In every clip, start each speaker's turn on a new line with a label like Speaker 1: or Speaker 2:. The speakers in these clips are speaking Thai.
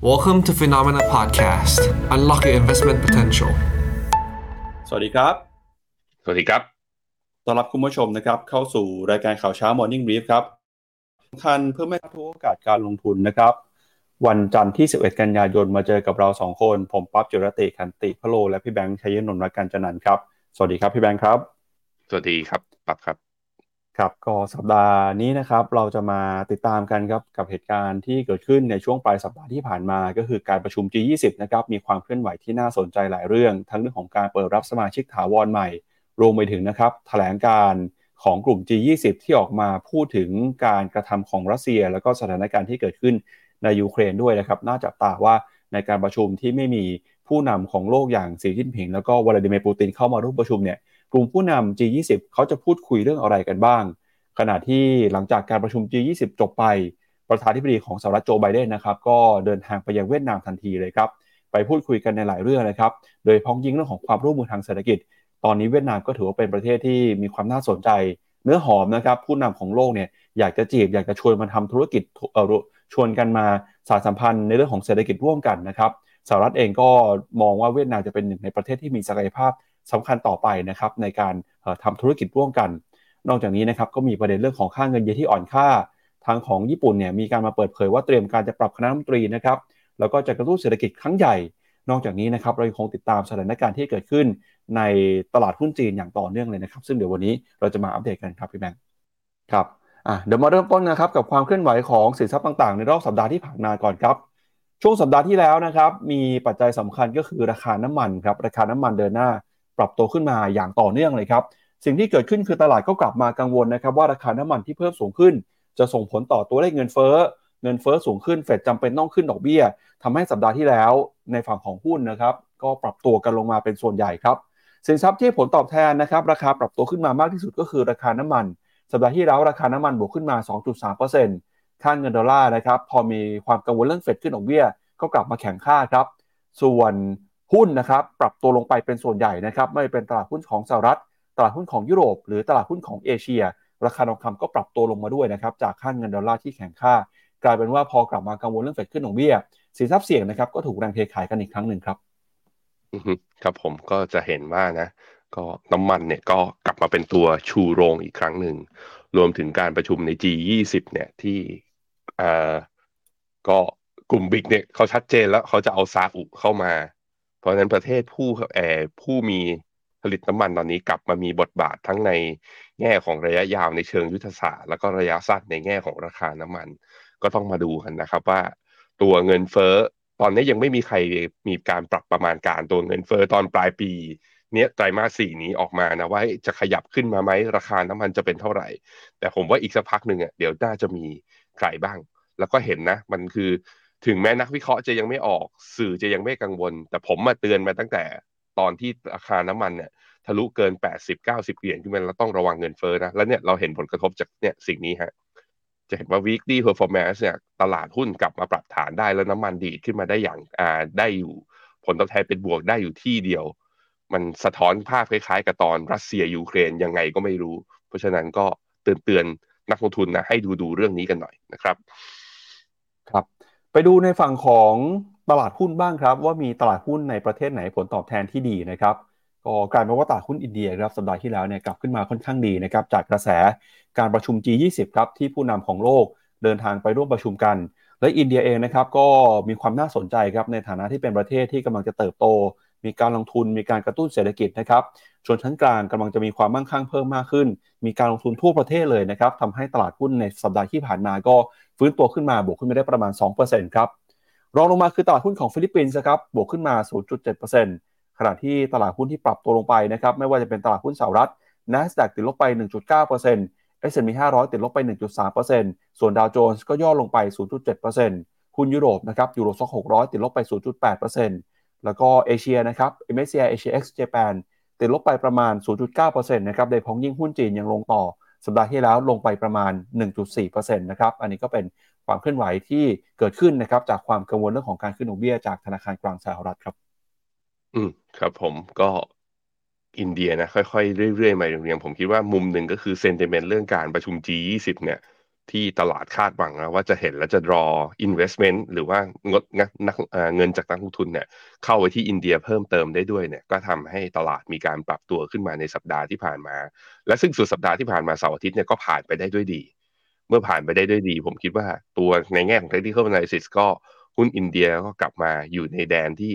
Speaker 1: Welcome to Phenomena Podcast. Unlock your investment potential.
Speaker 2: สวัสดีครับ
Speaker 3: สวัสดีครับ
Speaker 2: ต้อนรับคุณผู้ชมนะครับ เข้าสู่รายการข่าวเช้า Morning Brief ครับสำคัญเพื่อไม่พลาดทุกโอกาสการลงทุนนะครับ วันจันทร์ที่ 11 กันยายนมาเจอกับเราสองคน ผมปั๊บจุรติขันติพะโล และพี่แบงค์ชัยนนท์รักการจันนันท์ครับ สวัสดีครับพี่แบงค์ครับ
Speaker 3: สวัสดีครับปับครับ
Speaker 2: ครับก็สัปดาห์นี้นะครับเราจะมาติดตามกันครับกับเหตุการณ์ที่เกิดขึ้นในช่วงปลายสัปดาห์ที่ผ่านมา ก็คือการประชุม G20 นะครับมีความเคลื่อนไหวที่น่าสนใจหลายเรื่อง ทั้งเรื่องของการเปิดรับสมาชิกถาวรใหม่ รวมไปถึงนะครับแถลงการของกลุ่ม G20 ที่ออกมาพูดถึงการกระทำของรัสเซีย แล้วก็สถานการณ์ที่เกิดขึ้นในยูเครนด้วยนะครับน่าจับตาว่าในการประชุมที่ไม่มีผู้นำของโลกอย่างสีจิ้นผิง แล้วก็วลาดิเมียร์ปูตินเข้ามาร่วมประชุมเนี่ย กลุ่มผู้นำ G20 เขาจะพูดคุยเรื่องอะไรกันบ้าง ขณะที่หลังจากการประชุม G20 จบไป ประธานธิบดีของสหรัฐโจไบเดนนะครับก็เดินทางไปยังเวียดนามทันทีเลยครับไปพูดคุยกันในหลายเรื่องนะครับ โดยพ้องยิ่งเรื่องของความร่วมมือทางเศรษฐกิจ ตอนนี้เวียดนามก็ถือว่าเป็นประเทศที่มีความน่าสนใจ เนื้อหอมนะครับผู้นำของโลกเนี่ยอยากจะจีบอยากจะชวนมาทำธุรกิจชวนกันมาสานสัมพันธ์ในเรื่องของเศรษฐกิจร่วมกันนะครับสหรัฐเองก็มองว่าเวียดนามจะเป็นหนึ่งในประเทศที่มีศักยภาพ สำคัญต่อไปนะครับในการทำธุรกิจร่วมกัน นอกจากนี้นะครับก็มีประเด็นเรื่องของค่าเงินเยนที่อ่อนค่า ทางของญี่ปุ่นเนี่ยมีการมาเปิดเผยว่าเตรียมการจะปรับคณะรัฐมนตรีนะครับแล้วก็จะกระตุ้นเศรษฐกิจครั้งใหญ่ นอกจากนี้นะครับเรายังคงติดตามสถานการณ์ที่เกิดขึ้นในตลาดหุ้นจีนอย่างต่อเนื่องเลยนะครับ ซึ่งเดี๋ยววันนี้เราจะมาอัปเดตกันครับพี่แบงค์ครับเดี๋ยวมาเริ่มต้นนะครับกับความเคลื่อนไหวของสินทรัพย์ต่างๆ ในรอบสัปดาห์ที่ผ่านมาก่อนครับ ช่วงสัปดาห์ที่แล้วนะครับมีปัจจัยสำคัญก็คือราคาน้ำมันครับราคาน้ำมันเดินหน้า ปรับตัวขึ้นมาอย่างต่อเนื่องเลยครับ สิ่งที่เกิดขึ้นคือตลาดก็กลับมากังวลนะครับว่าราคาน้ำมันที่เพิ่มสูงขึ้น จะส่งผลต่อตัวเลขเงินเฟ้อเงินเฟ้อสูงขึ้นเฟดจำเป็นต้องขึ้นดอกเบี้ยทำให้สัปดาห์ที่แล้วในฝั่งของหุ้นนะครับก็ปรับตัวกันลงมาเป็นส่วนใหญ่ครับสินทรัพย์ที่ผลตอบแทนนะครับราคาปรับตัวขึ้นมามากที่สุดก็คือราคาน้ำมัน สัปดาห์ที่แล้วราคาน้ำมันบวกขึ้นมา 2.3%ค่าเงินดอลลาร์นะครับพอมีความกังวลเรื่องเฟดขึ้นดอกเบี้ย ก็กลับมาแข็งค่าครับ ส่วน หุ้นนะครับปรับตัวลงไปเป็นส่วนใหญ่นะครับไม่เป็นตลาดหุ้นของสหรัฐ ตลาดหุ้นของยุโรป หรือตลาดหุ้นของเอเชีย ราคาทองคำก็ปรับตัวลงมาด้วยนะครับจากค่าเงินดอลลาร์ที่แข็งค่า กลายเป็นว่าพอกลับมากังวลเรื่องเฟดขึ้นดอกเบี้ยสินทรัพย์เสี่ยงนะครับก็ถูกแรงเทขายกันอีกครั้งหนึ่งครับ
Speaker 3: ครับผมก็จะเห็นว่านะก็น้ำมันเนี่ยก็กลับมาเป็นตัวชูโรงอีกครั้งหนึ่ง รวมถึงการประชุมใน G20 เนี่ยที่อ่าก็กลุ่มบิ๊กเนี่ยเขาชัดเจนแล้วเขาจะเอาซาอุเข้ามา เพราะฉะนั้นประเทศผู้แอผู้มีผลิตน้ำมันตอนนี้กลับมามีบทบาททั้งในแง่ของระยะยาวในเชิงยุทธศาสตร์ แล้วก็ระยะสั้นในแง่ของราคาน้ำมัน ก็ต้องมาดูกันนะครับว่า ตัวเงินเฟ้อตอนนี้ยังไม่มีใครมีการปรับประมาณการตัวเงินเฟ้อตอนปลายปีเนี้ยไตรมาสสี่นี้ออกมานะว่าจะขยับขึ้นมาไหมราคาน้ำมันจะเป็นเท่าไหร่ แต่ผมว่าอีกสักพักหนึ่งอะเดี๋ยวน่าจะมีใครบ้าง แล้วก็เห็นนะ มันคือ ถึงแม้นักวิเคราะห์จะยังไม่ออก สื่อจะยังไม่กังวล แต่ผมมาเตือนมาตั้งแต่ตอนที่ราคาน้ำมันเนี่ยทะลุเกิน 80 90 เหรียญขึ้นมาแล้วต้องระวังเงินเฟ้อนะ แล้วเนี่ยเราเห็นผลกระทบจากเนี่ยสิ่งนี้ฮะ จะเห็นว่า weekly performance เนี่ยตลาดหุ้นกลับมาปรับฐานได้แล้วน้ำมันดีดขึ้นมาได้อย่างอ่าได้อยู่ ผลตอบแทนเป็นบวกได้อยู่ที่เดียว มันสะท้อนภาพคล้ายๆ กับตอนรัสเซียยูเครนยังไงก็ไม่รู้ เพราะฉะนั้นก็เตือนเตือนนักลงทุนนะให้ดูดูเรื่องนี้กันหน่อยนะครับ
Speaker 2: ไปดูในฝั่งของตลาดหุ้นบ้างครับ ว่ามีตลาดหุ้นในประเทศไหนผลตอบแทนที่ดีนะครับก็กลายเป็นว่าตลาดหุ้นอินเดียครับสัปดาห์ที่แล้วเนี่ยกลับขึ้นมาค่อนข้างดีนะครับจากกระแสการประชุม G20 ครับที่ผู้นำของโลกเดินทางไปร่วมประชุมกัน และอินเดียเองนะครับก็มีความน่าสนใจครับในฐานะที่เป็นประเทศที่กำลังจะเติบโต มีการลงทุนมีการกระตุ้นเศรษฐกิจนะครับชนชั้นกลางกำลังจะมีความมั่งคั่งเพิ่มมากขึ้น มีการลงทุนทั่วประเทศเลยนะครับทำให้ตลาดหุ้นในสัปดาห์ที่ผ่านมาก็ฟื้นตัวขึ้นมาบวกขึ้นมาได้ประมาณ 2%ครับรองลงมาคือตลาดหุ้นของฟิลิปปินส์ครับบวกขึ้นมา 0.7%ขณะที่ตลาดหุ้นที่ปรับตัวลงไปนะครับไม่ว่าจะเป็นตลาดหุ้นสหรัฐ NASDAQ ติดลบไป 1.9% S&P 500 ติดลบไป 1.3%ส่วนดาวโจนส์ก็ย่อลงไป 0.7%หุ้นยุโรปนะครับยูโรซ็อก600 ติดลบไป 0.8% แล้วก็เอเชียนะครับ MSCI Asia X Japan ติดลบไปประมาณ 0.9%นะครับโดยพ้องยิ่งหุ้นจีนยังลงต่อ สัปดาห์ที่แล้วลงไปประมาณ 1.4%นะครับ อันนี้ก็เป็นความเคลื่อนไหวที่เกิดขึ้นนะครับจากความกังวลเรื่องของการขึ้นดอกเบี้ยจากธนาคารกลางสหรัฐครับ
Speaker 3: อืมครับผมก็อินเดียนะค่อยๆเรื่อยๆมาเรียงๆผมคิดว่ามุมหนึ่งก็คือเซนติเมนต์เรื่องการประชุม G20 เนี่ย ที่ตลาดคาดหวังนะว่าจะเห็นแล้วจะรอ investment หรือว่างดนักเงินจากนักลงทุนเนี่ยเข้าไปที่อินเดียเพิ่มเติมได้ด้วยเนี่ยก็ทำให้ตลาดมีการปรับตัวขึ้นมาในสัปดาห์ที่ผ่านมา และซึ่งสุดสัปดาห์ที่ผ่านมาเสาร์อาทิตย์เนี่ยก็ผ่านไปได้ด้วยดี เมื่อผ่านไปได้ด้วยดี ผมคิดว่าตัวในแง่ของ technical analysis ก็หุ้นอินเดียก็กลับมาอยู่ในแดนที่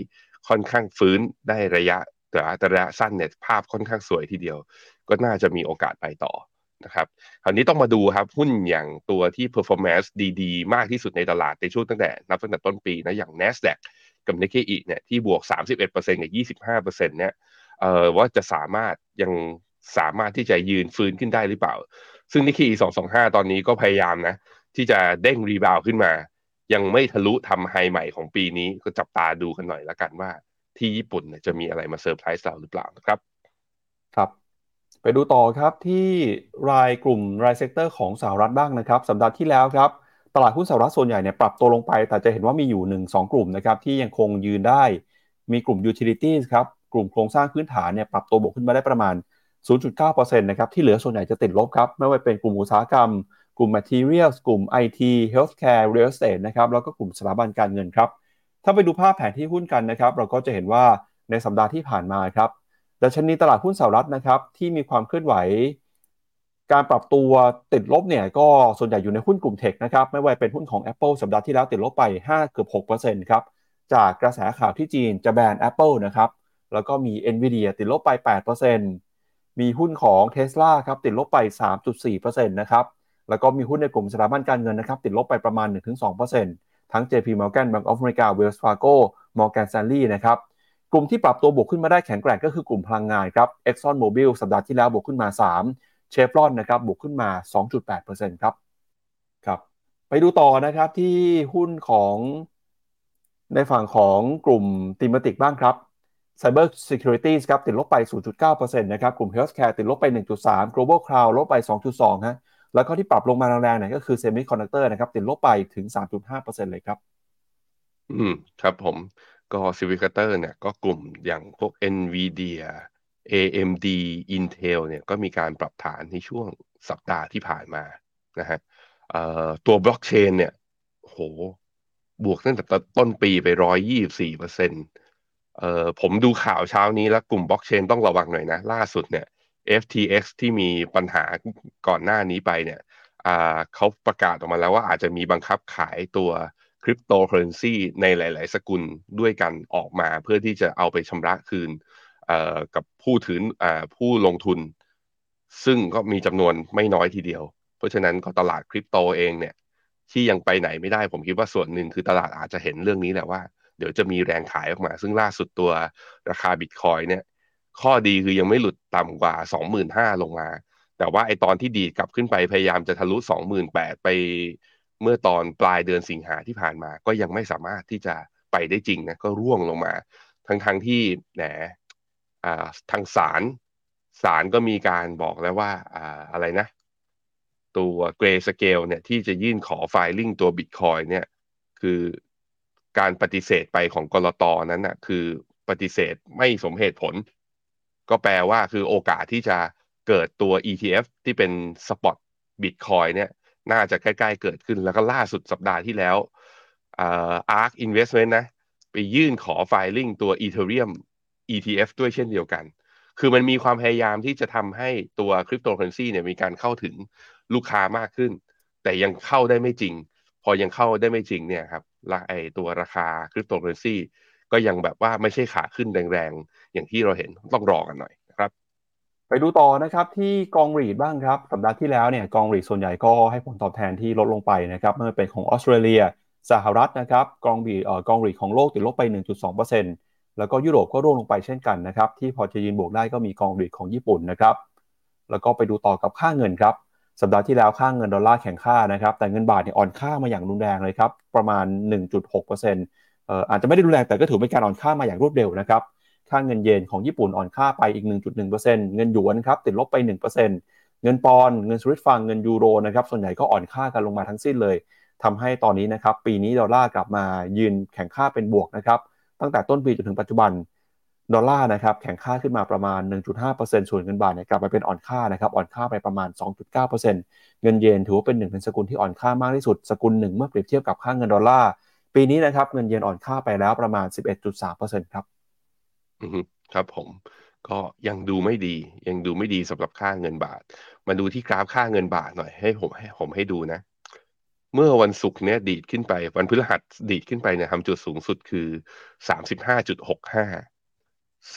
Speaker 3: ค่อนข้างฟื้นได้ระยะแต่ระยะสั้นเนี่ยภาพค่อนข้างสวยทีเดียว ก็น่าจะมีโอกาสไปต่อ นะครับคราวนี้ต้องมาดูครับหุ้นอย่างตัวที่ performance ดีๆ มากที่สุดในตลาดในช่วงตั้งแต่นับตั้งแต่ต้นปีนะอย่าง NASDAQ กับ Nikkei เนี่ยที่บวก 31%กับ25%เนี่ยเอ่อว่าจะสามารถยังสามารถที่จะยืนฟื้นขึ้นได้หรือเปล่า ซึ่ง Nikkei 225 ตอนนี้ก็พยายามนะ ที่จะเด้ง rebound ขึ้นมา ยังไม่ทะลุทำ high ใหม่ของปีนี้ก็จับตาดูกันหน่อยละกันว่า ที่ญี่ปุ่นจะมีอะไรมาเซอร์ไพรส์เราหรือเปล่านะครับ
Speaker 2: ครับ ไปดูต่อครับที่รายกลุ่มราย sector ของสหรัฐบ้างนะครับ สัปดาห์ที่แล้วครับ ตลาดหุ้นสหรัฐส่วนใหญ่เนี่ยปรับตัวลงไป แต่จะเห็นว่ามีอยู่ 1 2 กลุ่มนะครับที่ยังคงยืนได้ มีกลุ่ม Utilities ครับกลุ่มโครงสร้างพื้นฐานเนี่ยปรับตัวบวกขึ้นมาได้ประมาณ 0.9%นะครับที่เหลือส่วนใหญ่จะติดลบครับไม่ว่าเป็นกลุ่มอุตสาหกรรม กลุ่ม Materials กลุ่ม IT Healthcare Real Estate นะครับแล้วก็กลุ่มสถาบันการเงินครับถ้าไปดูภาพแผนที่หุ้นกันนะครับเราก็จะเห็นว่าในสัปดาห์ที่ผ่านมาครับ ดัชนีตลาดหุ้นสหรัฐนะครับที่มีความเคลื่อนไหว การปรับตัวติดลบเนี่ยก็ส่วนใหญ่อยู่ในหุ้นกลุ่มเทคนะครับไม่ว่าเป็นหุ้นของ Apple สัปดาห์ที่แล้วติดลบไป5เกือบ6%ครับจากกระแสข่าวที่จีนจะแบน Apple นะครับแล้วก็มี Nvidia ติดลบไป 8%มีหุ้นของ Tesla ครับติดลบไป 3.4%นะครับแล้วก็มีหุ้นในกลุ่มสถาบันการเงินนะครับติดลบไปประมาณ 1-2%ทั้ง JP Morgan Bank of America Wells Fargo Morgan Stanley นะครับ กลุ่มที่ปรับตัวบวกขึ้นมาได้แข็งแกร่งก็คือกลุ่มพลังงานครับ Exxon Mobil สัปดาห์ที่แล้วบวกขึ้นมา 3 เชฟรอนนะครับบวกขึ้นมา 2.8%ครับครับ ไปดูต่อนะครับที่หุ้นของในฝั่งของกลุ่มติมติกบ้างครับ Cyber Securities ครับติดลบไป 0.9%นะครับกลุ่ม Healthcare ติดลบไป 1.3 Global Cloud ลบไป 2.2 ฮะแล้วก็ที่ปรับลงมาแรงๆเนี่ยก็คือ Semiconductor นะครับติดลบไปถึง 3.5%เลยครับ
Speaker 3: อืมครับผม ก็ซิวิคเตอร์เนี่ยก็กลุ่มอย่างพวก NVIDIA AMD Intel เนี่ยก็มีการปรับฐานในช่วงสัปดาห์ที่ผ่านมานะฮะตัวบล็อกเชนเนี่ยโหบวกตั้งแต่ต้นปีไปร้อยยี่สี่เปอร์เซ็นต์เอ่อผมดูข่าวเช้านี้แล้วกลุ่มบล็อกเชนต้องระวังหน่อยนะ ล่าสุดเนี่ย FTX ที่มีปัญหาก่อนหน้านี้ไปเนี่ยอ่าเขาประกาศออกมาแล้วว่าอาจจะมีบังคับขายตัว คริปโทเคอร์เรนซีในหลาย ๆ สกุลด้วยกันออกมาเพื่อที่จะเอาไปชำระคืนกับผู้ถือผู้ลงทุน ซึ่งก็มีจำนวนไม่น้อยทีเดียว เพราะฉะนั้นก็ตลาดคริปโตเองเนี่ยที่ยังไปไหนไม่ได้ผมคิดว่าส่วนหนึ่งคือตลาดอาจจะเห็นเรื่องนี้แหละว่า เดี๋ยวจะมีแรงขายออกมา ซึ่งล่าสุดตัวราคาบิตคอยเนี่ยข้อดีคือยังไม่หลุดต่ำกว่า 25,000 ลงมา แต่ว่าไอตอนที่ดีกลับขึ้นไปพยายามจะทะลุ 28,000 ไป เมื่อตอนปลายเดือนสิงหาที่ผ่านมา ก็ยังไม่สามารถที่จะไปได้จริงนะก็ร่วงลงมา ทั้งๆทที่แหนทางศาลศาลก็มีการบอกแล้วว่าอะไรนะ ตัวเกรสเกลเนี่ยที่จะยื่นขอไฟลิ่งตัวบิตคอยเนี่ยคือการปฏิเสธไปของกรตนั้นนะ่ะคือปฏิเสธไม่สมเหตุผล ก็แปลว่าคือโอกาสที่จะเกิดตัว ETF ที่เป็นสปอตบิตคอยเนี่ย น่าจะใกล้ๆเกิดขึ้นแล้วก็ล่าสุดสัปดาห์ที่แล้วอ่า ARK Investment นะ ไปยื่นขอ filing ตัว Ethereum ETF ด้วยเช่นเดียวกัน คือมันมีความพยายามที่จะทำให้ตัวคริปโทเคอร์เรนซีเนี่ยมีการเข้าถึงลูกค้ามากขึ้น แต่ยังเข้าได้ไม่จริง พอยังเข้าได้ไม่จริงเนี่ยครับไอตัวราคาคริปโทเคอร์เรนซีก็ยังแบบว่าไม่ใช่ขาขึ้นแรงๆ อย่างที่เราเห็นต้องรอกันหน่อย
Speaker 2: ไปดูต่อนะครับที่กอง REIT บ้างครับ สัปดาห์ที่แล้วเนี่ยกอง REIT ส่วนใหญ่ก็ให้ผลตอบแทนที่ลดลงไปนะครับไม่ว่าเป็นของออสเตรเลียสหรัฐนะครับกองรีดเอ่อกองรีดของโลกติดลบไป 1.2%แล้วก็ยุโรปก็ร่วงลงไปเช่นกันนะครับที่พอจะยืนบวกได้ก็มีกองรีดของญี่ปุ่นนะครับแล้วก็ไปดูต่อกับค่าเงินครับสัปดาห์ที่แล้วค่าเงินดอลลาร์แข็งค่านะครับแต่เงินบาทเนี่ยอ่อนค่ามาอย่างรุนแรงเลยครับประมาณ 1.6%เอ่ออาจจะไม่ได้รุนแรงแต่ก็ถือเป็นการอ่อนค่ามาอย่างรวดเร็วนะครับ ค่าเงินเยนของญี่ปุ่นอ่อนค่าไปอีก 1.1%เงินหยวนครับติดลบไป 1%เงินปอนเงินสวิตฟังเงินยูโรนะครับส่วนใหญ่ก็อ่อนค่ากันลงมาทั้งสิ้นเลยทำให้ตอนนี้นะครับปีนี้ดอลลาร์กลับมายืนแข็งค่าเป็นบวกนะครับตั้งแต่ต้นปีจนถึงปัจจุบันดอลลาร์นะครับแข่งค่าขึ้นมาประมาณ 1.5%ส่วนเงินบาทเนี่ยกลับมาเป็นอ่อนค่านะครับอ่อนค่าไปประมาณ 2.9%เงินเยนถือว่าเป็นหนึ่งในสกุลที่อ่อนค่ามากที่สุด สกุลหนึ่งเมื่อเปรียบเทียบกับค่าเงินดอลลาร์ปีนี้นะครับเงินเยนอ่อนค่าไปแล้วประมาณ 11.3%ครับ
Speaker 3: ครับผมก็ยังดูไม่ดี ยังดูไม่ดีสำหรับค่าเงินบาท มาดูที่กราฟค่าเงินบาทหน่อยให้ผมให้ผมให้ดูนะ เมื่อวันศุกร์เนี้ยดีดขึ้นไป วันพฤหัสดีดขึ้นไปเนี่ยทำจุดสูงสุดคือสามสิบห้าจุดหกห้า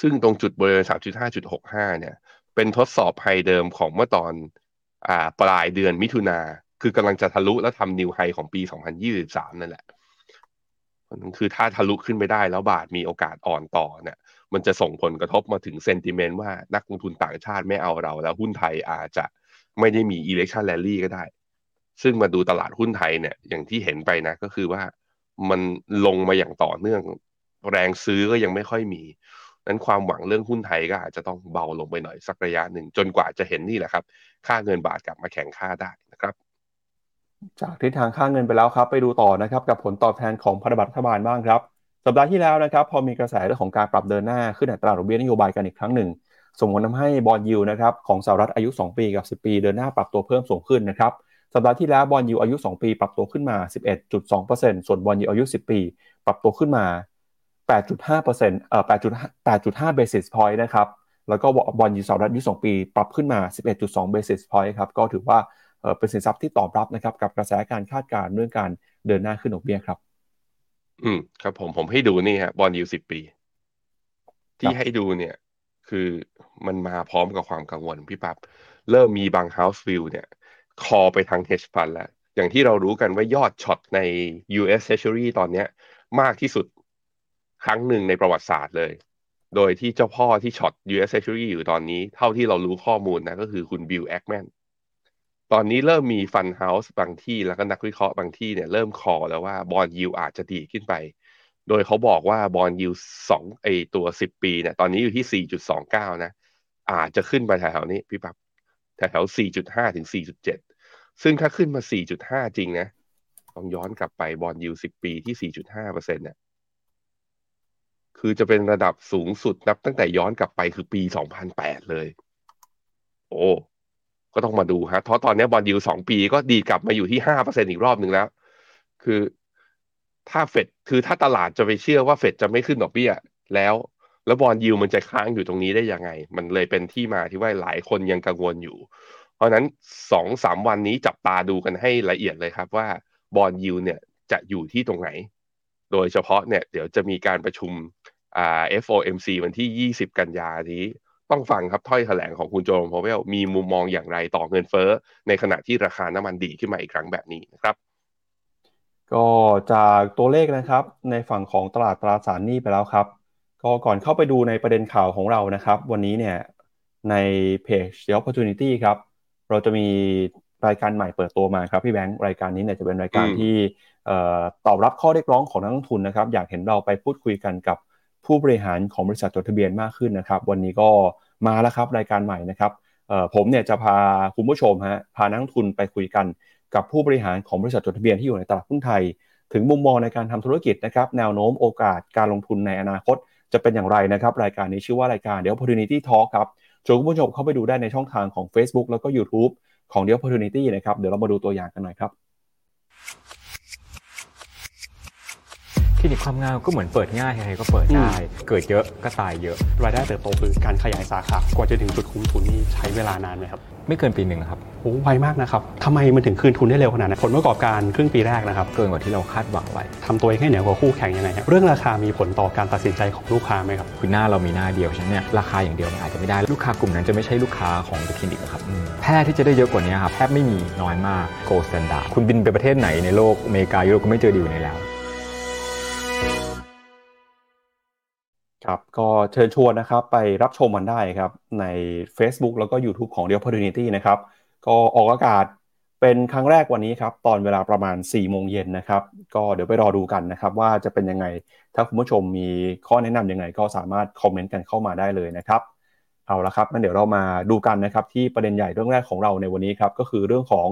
Speaker 3: ซึ่งตรงจุดบริเวณสามจุดห้าจุดหกห้าเนี่ย เป็นทดสอบไฮเดิมของเมื่อตอนอ่าปลายเดือนมิถุนาคือกำลังจะทะลุแล้วทำนิวไฮของปีสองพันยี่สิบสามนั่นแหละคือถ้าทะลุขึ้นไปได้แล้วบาทมีโอกาสอ่อนต่อเนี่ย มันจะส่งผลกระทบมาถึงเซนติเมนต์ว่านักลงทุนต่างชาติไม่เอาเรา แล้วหุ้นไทยอาจจะไม่ได้มี election rally ก็ได้ ซึ่งมาดูตลาดหุ้นไทยเนี่ยอย่างที่เห็นไปนะก็คือว่ามันลงมาอย่างต่อเนื่อง แรงซื้อก็ยังไม่ค่อยมีนั้นความหวังเรื่องหุ้นไทยก็อาจจะต้องเบาลงไปหน่อยสักระยะหนึ่ง จนกว่าจะเห็นนี่แหละครับ ค่าเงินบาทกลับมาแข็งค่าได้นะครับ
Speaker 2: จากทิศทางค่าเงินไปแล้วครับ ไปดูต่อนะครับ กับผลตอบแทนของพันธบัตรรัฐบาลบ้างครับ สัปดาห์ที่แล้วนะครับพอมีกระแสเรื่องของการปรับเดินหน้าขึ้นอัตราดอกเบี้ยนโยบายกันอีกครั้งหนึ่งส่งผลทาให้บอลยูนะครับของสหรัฐอายุ 2 ปีกับ 10 ปี เดินหน้าปรับตัวเพิ่มสูงขึ้นนะครับสัปดาห์ที่แล้ว bond yield อายุ 2 ปีปรับตัวขึ้นมา 11.2%ส่วน bond yield อายุ 10 ปี ปรับตัวขึ้นมา 8.5%เอ่อ8.5 basis point นะครับแล้วก็ bond yield สหรัฐอายุ 2 ปี ปรับขึ้นมา 11.2 basis point ครับก็ถือว่าเป็นสินทรัพย์ที่ตอบรับนะครับกับกระแสการคาดการณ์เรื่องการเดินหน้าขึ้นดอกเบี้ยครับ
Speaker 3: อืมครับผมผมให้ดูนี่ฮะ bond yield สิบปีที่ให้ดูเนี่ย คือมันมาพร้อมกับความกังวลพี่ปั๊บเริ่มมีบาง House View เนี่ย call ไปทาง hedge fund แล้ว อย่างที่เรารู้กันว่ายอด short ใน US Treasury ตอนเนี้ย มากที่สุดครั้งหนึ่งในประวัติศาสตร์เลย โดยที่เจ้าพ่อที่ช็อต US Treasury อยู่ตอนนี้ เท่าที่เรารู้ข้อมูลนะ ก็คือคุณบิลแอคแมน ตอนนี้เริ่มมี fund house บางที่แล้วก็นักวิเคราะห์บางที่เนี่ยเริ่ม call แล้วว่า bond yield อาจจะดีดขึ้นไป โดยเขาบอกว่า bond yield สองไอตัวสิบปีเนี่ยตอนนี้อยู่ที่สี่จุดสองเก้านะ อาจจะขึ้นไปแถวๆนี้พี่ปั๊บแถวสี่จุดห้าถึงสี่จุดเจ็ดซึ่งถ้าขึ้นมาสี่จุดห้าจริงนะต้องย้อนกลับไป bond yield สิบปีที่สี่จุดห้าเปอร์เซ็นต์เนี่ยคือจะเป็นระดับสูงสุดนับตั้งแต่ย้อนกลับไปคือปีสองพันแปดเลย โอ้ ก็ต้องมาดูฮะเพราะตอนนี้ bond yield สองปีก็ดีดกลับมาอยู่ที่ห้าเปอร์เซ็นอีกรอบหนึ่งแล้ว คือถ้าเฟดคือถ้าตลาดจะไปเชื่อว่าเฟดจะไม่ขึ้นดอกเบี้ยแล้ว แล้ว bond yield มันจะค้างอยู่ตรงนี้ได้ยังไง มันเลยเป็นที่มาที่ว่าหลายคนยังกังวลอยู่ เพราะนั้นสองสามวันนี้จับตาดูกันให้ละเอียดเลยครับว่า bond yield เนี่ยจะอยู่ที่ตรงไหน โดยเฉพาะเนี่ยเดี๋ยวจะมีการประชุมอ่า FOMC วันที่ 20 กันยานี้ ต้องฟังครับถ้อยแถลงของคุณโจมพอเวลมีมุมมองอย่างไรต่อเงินเฟ้อ ในขณะที่ราคาน้ำมันดีขึ้นมาอีกครั้งแบบนี้นะครับ
Speaker 2: ก็จากตัวเลขนะครับ ในฝั่งของตลาดตราสารหนี้ไปแล้วครับ ก็ก่อนเข้าไปดูในประเด็นข่าวของเรานะครับ วันนี้เนี่ยในเพจ The Opportunity ครับเราจะมีรายการใหม่เปิดตัวมาครับพี่แบงค์รายการนี้เนี่ยจะเป็นรายการที่ตอบรับข้อเรียกร้องของนักลงทุนนะครับ อยากเห็นเราไปพูดคุยกันกับ ผู้บริหารของบริษัทจดทะเบียนมากขึ้นนะครับ วันนี้ก็มาแล้วครับรายการใหม่นะครับผมเนี่ยจะพาคุณผู้ชมฮะพานักทุนไปคุยกันกับผู้บริหารของบริษัทจดทะเบียนที่อยู่ในตลาดหุ้นไทย ถึงมุมมองในการทำธุรกิจนะครับแนวโน้มโอกาสการลงทุนในอนาคต จะเป็นอย่างไรนะครับ รายการนี้ชื่อว่ารายการเดี๋ยว Opportunity Talk ครับชวนคุณผู้ชมเข้าไปดูได้ในช่องทางของ Facebook แล้วก็ YouTube ของเดี๋ยว Opportunity นะครับเดี๋ยวเรามาดูตัวอย่างกันหน่อยครับ
Speaker 4: ลินิกความงามก็เหมือนเปิดง่ายใครก็เปิดได้ เกิดเยอะก็ตายเยอะ
Speaker 5: รายได้เติบโตคือการขยายสาขากว่าจะถึงจุดคุ้มทุนนี่ใช้เวลานานไหมครับ
Speaker 4: ไม่เกินปีหนึ่งครับ
Speaker 5: โอ้ไวมากนะครับทำไมมันถึงคืนทุนได้เร็วขนาดนั้นผลประกอบการครึ่งปีแรกนะครับ
Speaker 4: เกินกว่าที่เราคาดหวังไว้
Speaker 5: ทำตัวให้เหนือกว่าคู่แข่งยังไงครับเรื่องราคามีผลต่อการตัดสินใจของลูกค้าไหมครับ
Speaker 4: คือหน้าเรามีหน้าเดียวฉะนั้นเนี่ยราคาอย่างเดียวมันอาจจะไม่ได้ลูกค้ากลุ่มนั้นจะไม่ใช่ลูกค้าของคลินิกครับแพทย์ที่จะได้เยอะกว่านี้ครับแทบไม่มีน้อยมาก gold standard คุณบินไปประเทศไหนในโลกอเมริกายุโรปก็ไม่เจอดีอยู่ในแล้ว
Speaker 2: ครับ ก็เชิญชวนนะครับไปรับชมมันได้ครับ ใน Facebook แล้วก็ YouTube ของ The Opportunity นะครับ ก็ออกอากาศเป็นครั้งแรกวันนี้ครับ ตอนเวลาประมาณ4โมงเย็นนะครับ ก็เดี๋ยวไปรอดูกันนะครับ ว่าจะเป็นยังไง ถ้าคุณผู้ชมมีข้อแนะนำยังไง ก็สามารถคอมเมนต์กันเข้ามาได้เลยนะครับ เอาละครับงั้นเดี๋ยวเรามาดูกันนะครับ ที่ประเด็นใหญ่เรื่องแรกของเราในวันนี้ครับก็คือเรื่องของ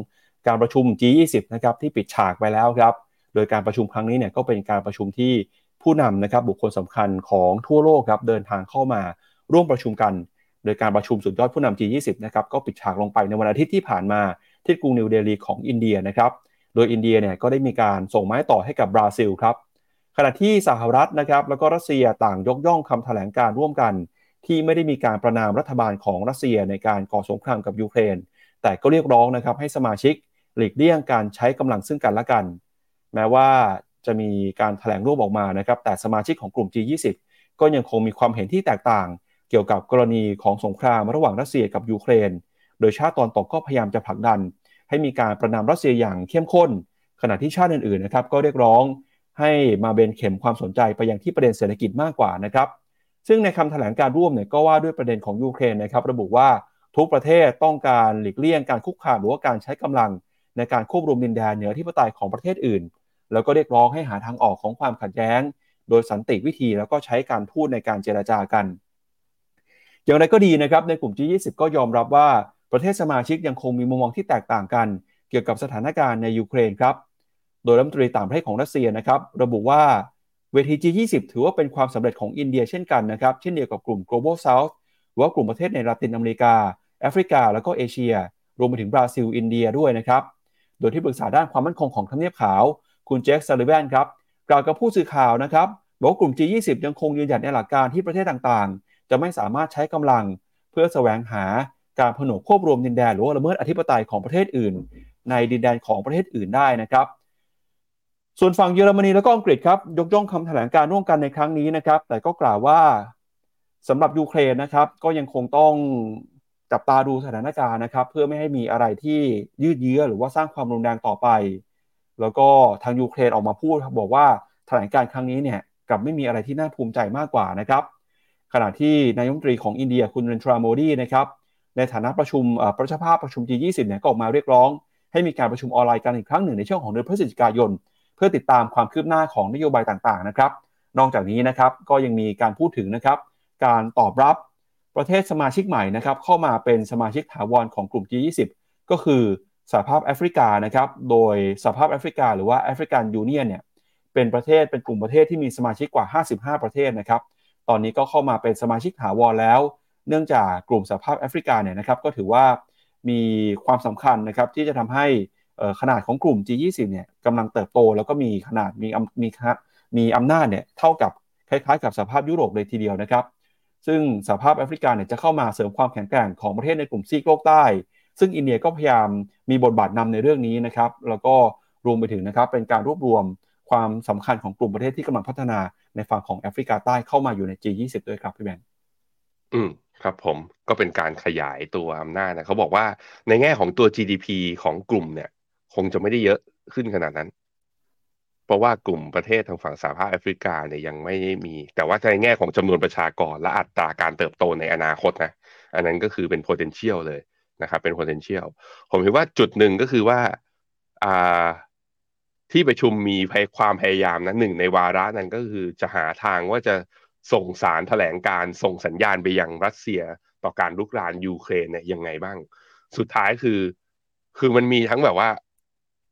Speaker 2: การประชุม G20 นะครับที่ปิดฉากไปแล้วครับ โดยการประชุมครั้งนี้เนี่ยก็เป็นการประชุมที่ ผู้นำนะครับบุคคลสำคัญของทั่วโลกครับเดินทางเข้ามาร่วมประชุมกัน โดยการประชุมสุดยอดผู้นำ G20 นะครับก็ปิดฉากลงไปในวันอาทิตย์ที่ผ่านมาที่กรุงนิวเดลีของอินเดียนะครับโดยอินเดียเนี่ยก็ได้มีการส่งไม้ต่อให้กับบราซิลครับขณะที่สหรัฐนะครับแล้วก็รัสเซียต่างยกย่องคำแถลงการร่วมกัน ที่ไม่ได้มีการประนามรัฐบาลของรัสเซียในการก่อสงครามกับยูเครน แต่ก็เรียกร้องนะครับให้สมาชิกหลีกเลี่ยงการใช้กำลังซึ่งกันและกัน แม้ว่า จะมีการถแถลงร่วมออกมานะครับ แต่สมาชิกของกลุ่ม G20 ก็ยังคงมีความเห็นที่แตกต่าง เกี่ยวกับกรณีของสงครามระหว่างรัสเซียกับยูเครน โดยชาติตอนตกก็พยายามจะผลักดัน ให้มีการประนามรัสเซียอย่างเข้มข้น ขณะที่ชาติอื่นๆนะครับก็เรียกร้องให้มาเบนเข็มความสนใจไปยังที่ประเด็นเศรษฐกิจมากกว่านะครับ ซึ่งในคำแถลงการร่วมเนี่ยก็ว่าด้วยประเด็นของยูเครนนะครับระบุว่าทุกประเทศต้องการหลีกเลี่ยงการคุกคามหรือว่าการใช้กำลังในการควบรวมดินแดนเหนือที่ปไตยของประเทศอื่น แล้วก็เรียกร้องให้หาทางออกของความขัดแย้ง โดยสันติวิธีแล้วก็ใช้การทูตในการเจรจากัน อย่างไรก็ดีนะครับในกลุ่ม G20 ก็ยอมรับว่าประเทศสมาชิกยังคงมีมุมมองที่แตกต่างกัน เกี่ยวกับสถานการณ์ในยูเครนครับโดยรัฐมนตรีต่างประเทศของรัสเซียนะครับระบุว่าเวที G20 ถือว่าเป็นความสำเร็จของอินเดียเช่นกันนะครับเช่นเดียวกับกลุ่ม global south หรือว่ากลุ่มประเทศในลาตินอเมริกาแอฟริกา แล้วก็เอเชีย รวมไปถึงบราซิลอินเดียด้วยนะครับ โดยที่ปรึกษาด้านความมั่นคงของทำเนียบขาว คุณเจคซัลลิแวนครับกล่าวกับผู้สื่อข่าวนะครับบอกกลุ่ม G20 ยังคงยืนหยัดในหลักการที่ประเทศต่างๆ จะไม่สามารถใช้กำลังเพื่อแสวงหาการผนวกควบรวมดินแดนหรือว่าละเมิดอธิปไตยของประเทศอื่น ในดินแดนของประเทศอื่นได้นะครับ ส่วนฝั่งเยอรมนีและก็อังกฤษครับยกย่องคำแถลงการร่วมกันในครั้งนี้นะครับ แต่ก็กล่าวว่าสำหรับยูเครนนะครับก็ยังคงต้องจับตาดูสถานการณ์นะครับ เพื่อไม่ให้มีอะไรที่ยืดเยื้อหรือว่าสร้างความรุนแรงต่อไป แล้วก็ทางยูเครนออกมาพูดบอกว่าแถลงการครั้งนี้เนี่ยกับไม่มีอะไรที่น่าภูมิใจมากกว่านะครับ ขณะที่นายมนตรีของอินเดียคุณเรนทราโมดีนะครับในฐานะประชุมประชาภาพประชุม G20 เนี่ยก็ออกมาเรียกร้อง ให้มีการประชุมออนไลน์กันอีกครั้งหนึ่งในช่วงของเดือนพฤศจิกายน เพื่อติดตามความคืบหน้าของนโยบายต่างๆนะครับ นอกจากนี้นะครับก็ยังมีการพูดถึงนะครับ การตอบรับประเทศสมาชิกใหม่นะครับเข้ามาเป็นสมาชิกถาวรของกลุ่ม G20 ก็คือ สหภาพแอฟริกานะครับ โดยสหภาพแอฟริกาหรือว่าแอฟริกันยูเนียนเนี่ยเป็นประเทศเป็นกลุ่มประเทศที่มีสมาชิกกว่า 55 ประเทศนะครับ ตอนนี้ก็เข้ามาเป็นสมาชิกถาวรแล้ว เนื่องจากกลุ่มสหภาพแอฟริกาเนี่ยนะครับก็ถือว่ามีความสำคัญนะครับที่จะทำให้ขนาดของกลุ่ม G20 เนี่ยกำลังเติบโต แล้วก็มีขนาดมีมีมีอำนาจเนี่ยเท่ากับคล้ายๆ กับสหภาพยุโรปเลยทีเดียวนะครับ ซึ่งสหภาพแอฟริกาเนี่ยจะเข้ามาเสริมความแข็งแกร่งของประเทศในกลุ่มซีกโลกใต้ ซึ่งอินเดียก็พยายามมีบทบาทนำในเรื่องนี้นะครับ แล้วก็รวมไปถึงนะครับเป็นการรวบรวมความสำคัญของกลุ่มประเทศที่กำลังพัฒนาในฝั่งของแอฟริกาใต้เข้ามาอยู่ใน G20 ด้วยครับพี่แบงค์
Speaker 3: อืมครับผมก็เป็นการขยายตัวอำนาจนะเขาบอกว่าในแง่ของตัว GDP ของกลุ่มเนี่ย คงจะไม่ได้เยอะขึ้นขนาดนั้น เพราะว่ากลุ่มประเทศทางฝั่งสหภาพแอฟริกาเนี่ยยังไม่มี แต่ว่าในแง่ของจำนวนประชากรและอัตราการเติบโตในอนาคตนะ อันนั้นก็คือเป็น potential เลย นะครับเป็น potential ผมคิดว่าจุดหนึ่งก็คือว่าที่ประชุมมีความพยายามนะหนึ่งในวาระนั้นก็คือจะหาทางว่าจะส่งสารแถลงการส่งสัญญาณไปยังรัสเซียต่อการลุกรานยูเครนเนี่ยยังไงบ้าง สุดท้ายคือ คือมันมีทั้งแบบว่า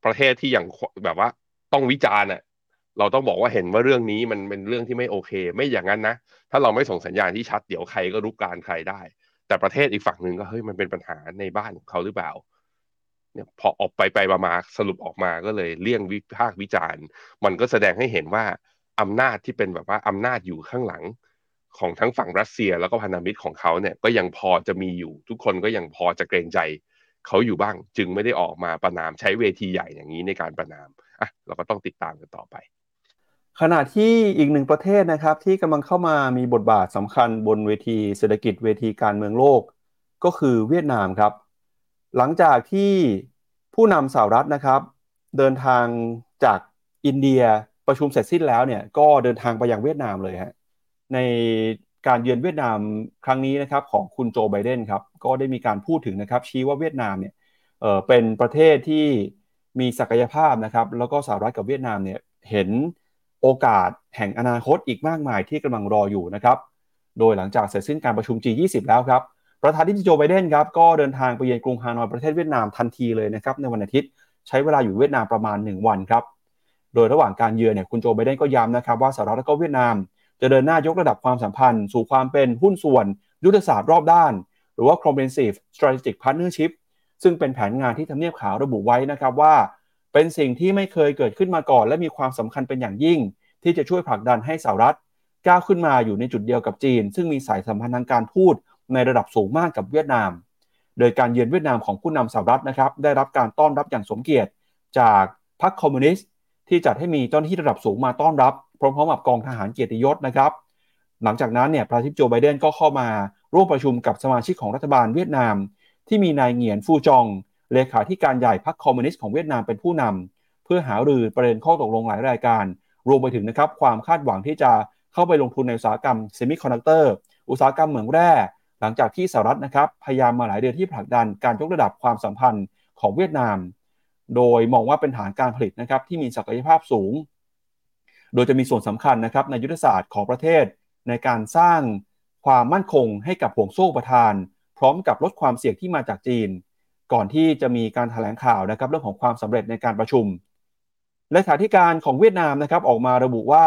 Speaker 3: ประเทศที่อย่างแบบว่าต้องวิจารณ์อะเราต้องบอกว่าเห็นว่าเรื่องนี้มันเป็นเรื่องที่ไม่โอเค ไม่อย่างนั้นนะ ถ้าเราไม่ส่งสัญญาณที่ชัดเดี๋ยวใครก็รุกการใครได้ แต่ประเทศอีกฝั่งหนึ่งก็เฮ้ยมันเป็นปัญหาในบ้านของเขาหรือเปล่าเนี่ยพอออกไปไปมาสรุปออกมาก็เลยเลี่ยงวิพากษ์วิจารณ์ มันก็แสดงให้เห็นว่าอำนาจที่เป็นแบบว่าอำนาจอยู่ข้างหลังของทั้งฝั่งรัสเซียแล้วก็พันธมิตรของเขาเนี่ยก็ยังพอจะมีอยู่ ทุกคนก็ยังพอจะเกรงใจเขาอยู่บ้าง จึงไม่ได้ออกมาประนามใช้เวทีใหญ่อย่างนี้ในการประนามอะเราก็ต้องติดตามกันต่อไป
Speaker 2: ขณะที่อีกหนึ่งประเทศนะครับ ที่กำลังเข้ามามีบทบาทสำคัญบนเวทีเศรษฐกิจเวทีการเมืองโลก ก็คือเวียดนามครับ หลังจากที่ผู้นำสหรัฐนะครับ เดินทางจากอินเดียประชุมเสร็จสิ้นแล้วเนี่ยก็เดินทางไปยังเวียดนามเลยฮะในการเยือนเวียดนามครั้งนี้นะครับของคุณโจไบเดนครับก็ได้มีการพูดถึงนะครับ ชี้ว่าเวียดนามเนี่ยเออเป็นประเทศที่มีศักยภาพนะครับ แล้วก็สหรัฐกับเวียดนามเนี่ยเห็น โอกาสแห่งอนาคตอีกมากมายที่กำลังรออยู่นะครับ โดยหลังจากเสร็จสิ้นการประชุม G20 แล้วครับ ประธานาธิบดีโจไบเดนครับก็เดินทางไปเยือนกรุงฮานอยประเทศเวียดนามทันทีเลยนะครับในวันอาทิตย์ใช้เวลาอยู่เวียดนามประมาณ 1 วันครับ โดยระหว่างการเยือนเนี่ยคุณโจไบเดนก็ย้ำนะครับว่าสหรัฐและก็เวียดนาม จะเดินหน้ายกระดับความสัมพันธ์ สู่ความเป็นหุ้นส่วน ยุทธศาสตร์รอบด้าน หรือว่า comprehensive strategic partnership ซึ่งเป็นแผนงานที่ทำเนียบขาวระบุไว้นะครับว่า เป็นสิ่งที่ไม่เคยเกิดขึ้นมาก่อน และมีความสำคัญเป็นอย่างยิ่ง ที่จะช่วยผลักดันให้สหรัฐก้าวขึ้นมาอยู่ในจุดเดียวกับจีน ซึ่งมีสายสัมพันธ์ทางการทูตในระดับสูงมากกับเวียดนาม โดยการเยือนเวียดนามของผู้นำสหรัฐนะครับได้รับการต้อนรับอย่างสมเกียรติ จากพรรคคอมมิวนิสต์ที่จัดให้มีเจ้าหน้าที่ระดับสูงมาต้อนรับพร้อมๆกับกองทหารเกียรติยศนะครับ หลังจากนั้นเนี่ยประธานาธิบดีโจไบเดนก็เข้ามาร่วมประชุมกับสมาชิกของรัฐบาลเวียดนาม ที่มีนายเหงียนฟูจอง เลขาธิการใหญ่พรรคคอมมิวนิสต์ของเวียดนามเป็นผู้นำเพื่อหารือประเด็นข้อตกลงหลายรายการ รวมไปถึงนะครับความคาดหวังที่จะเข้าไปลงทุนในอุตสาหกรรมเซมิคอนดักเตอร์อุตสาหกรรมเหมืองแร่หลังจากที่สหรัฐนะครับพยายามมาหลายเดือนที่ผลักดันการยกระดับความสัมพันธ์ของเวียดนาม โดยมองว่าเป็นฐานการผลิตนะครับที่มีศักยภาพสูง โดยจะมีส่วนสำคัญนะครับในยุทธศาสตร์ของประเทศ ในการสร้างความมั่นคงให้กับห่วงโซ่ประทาน พร้อมกับลดความเสี่ยงที่มาจากจีน ก่อนที่จะมีการถแถลงข่าวนะครับเรื่องของความสำเร็จในการประชุมเลขาธิการของเวียดนามนะครับออกมาระบุว่า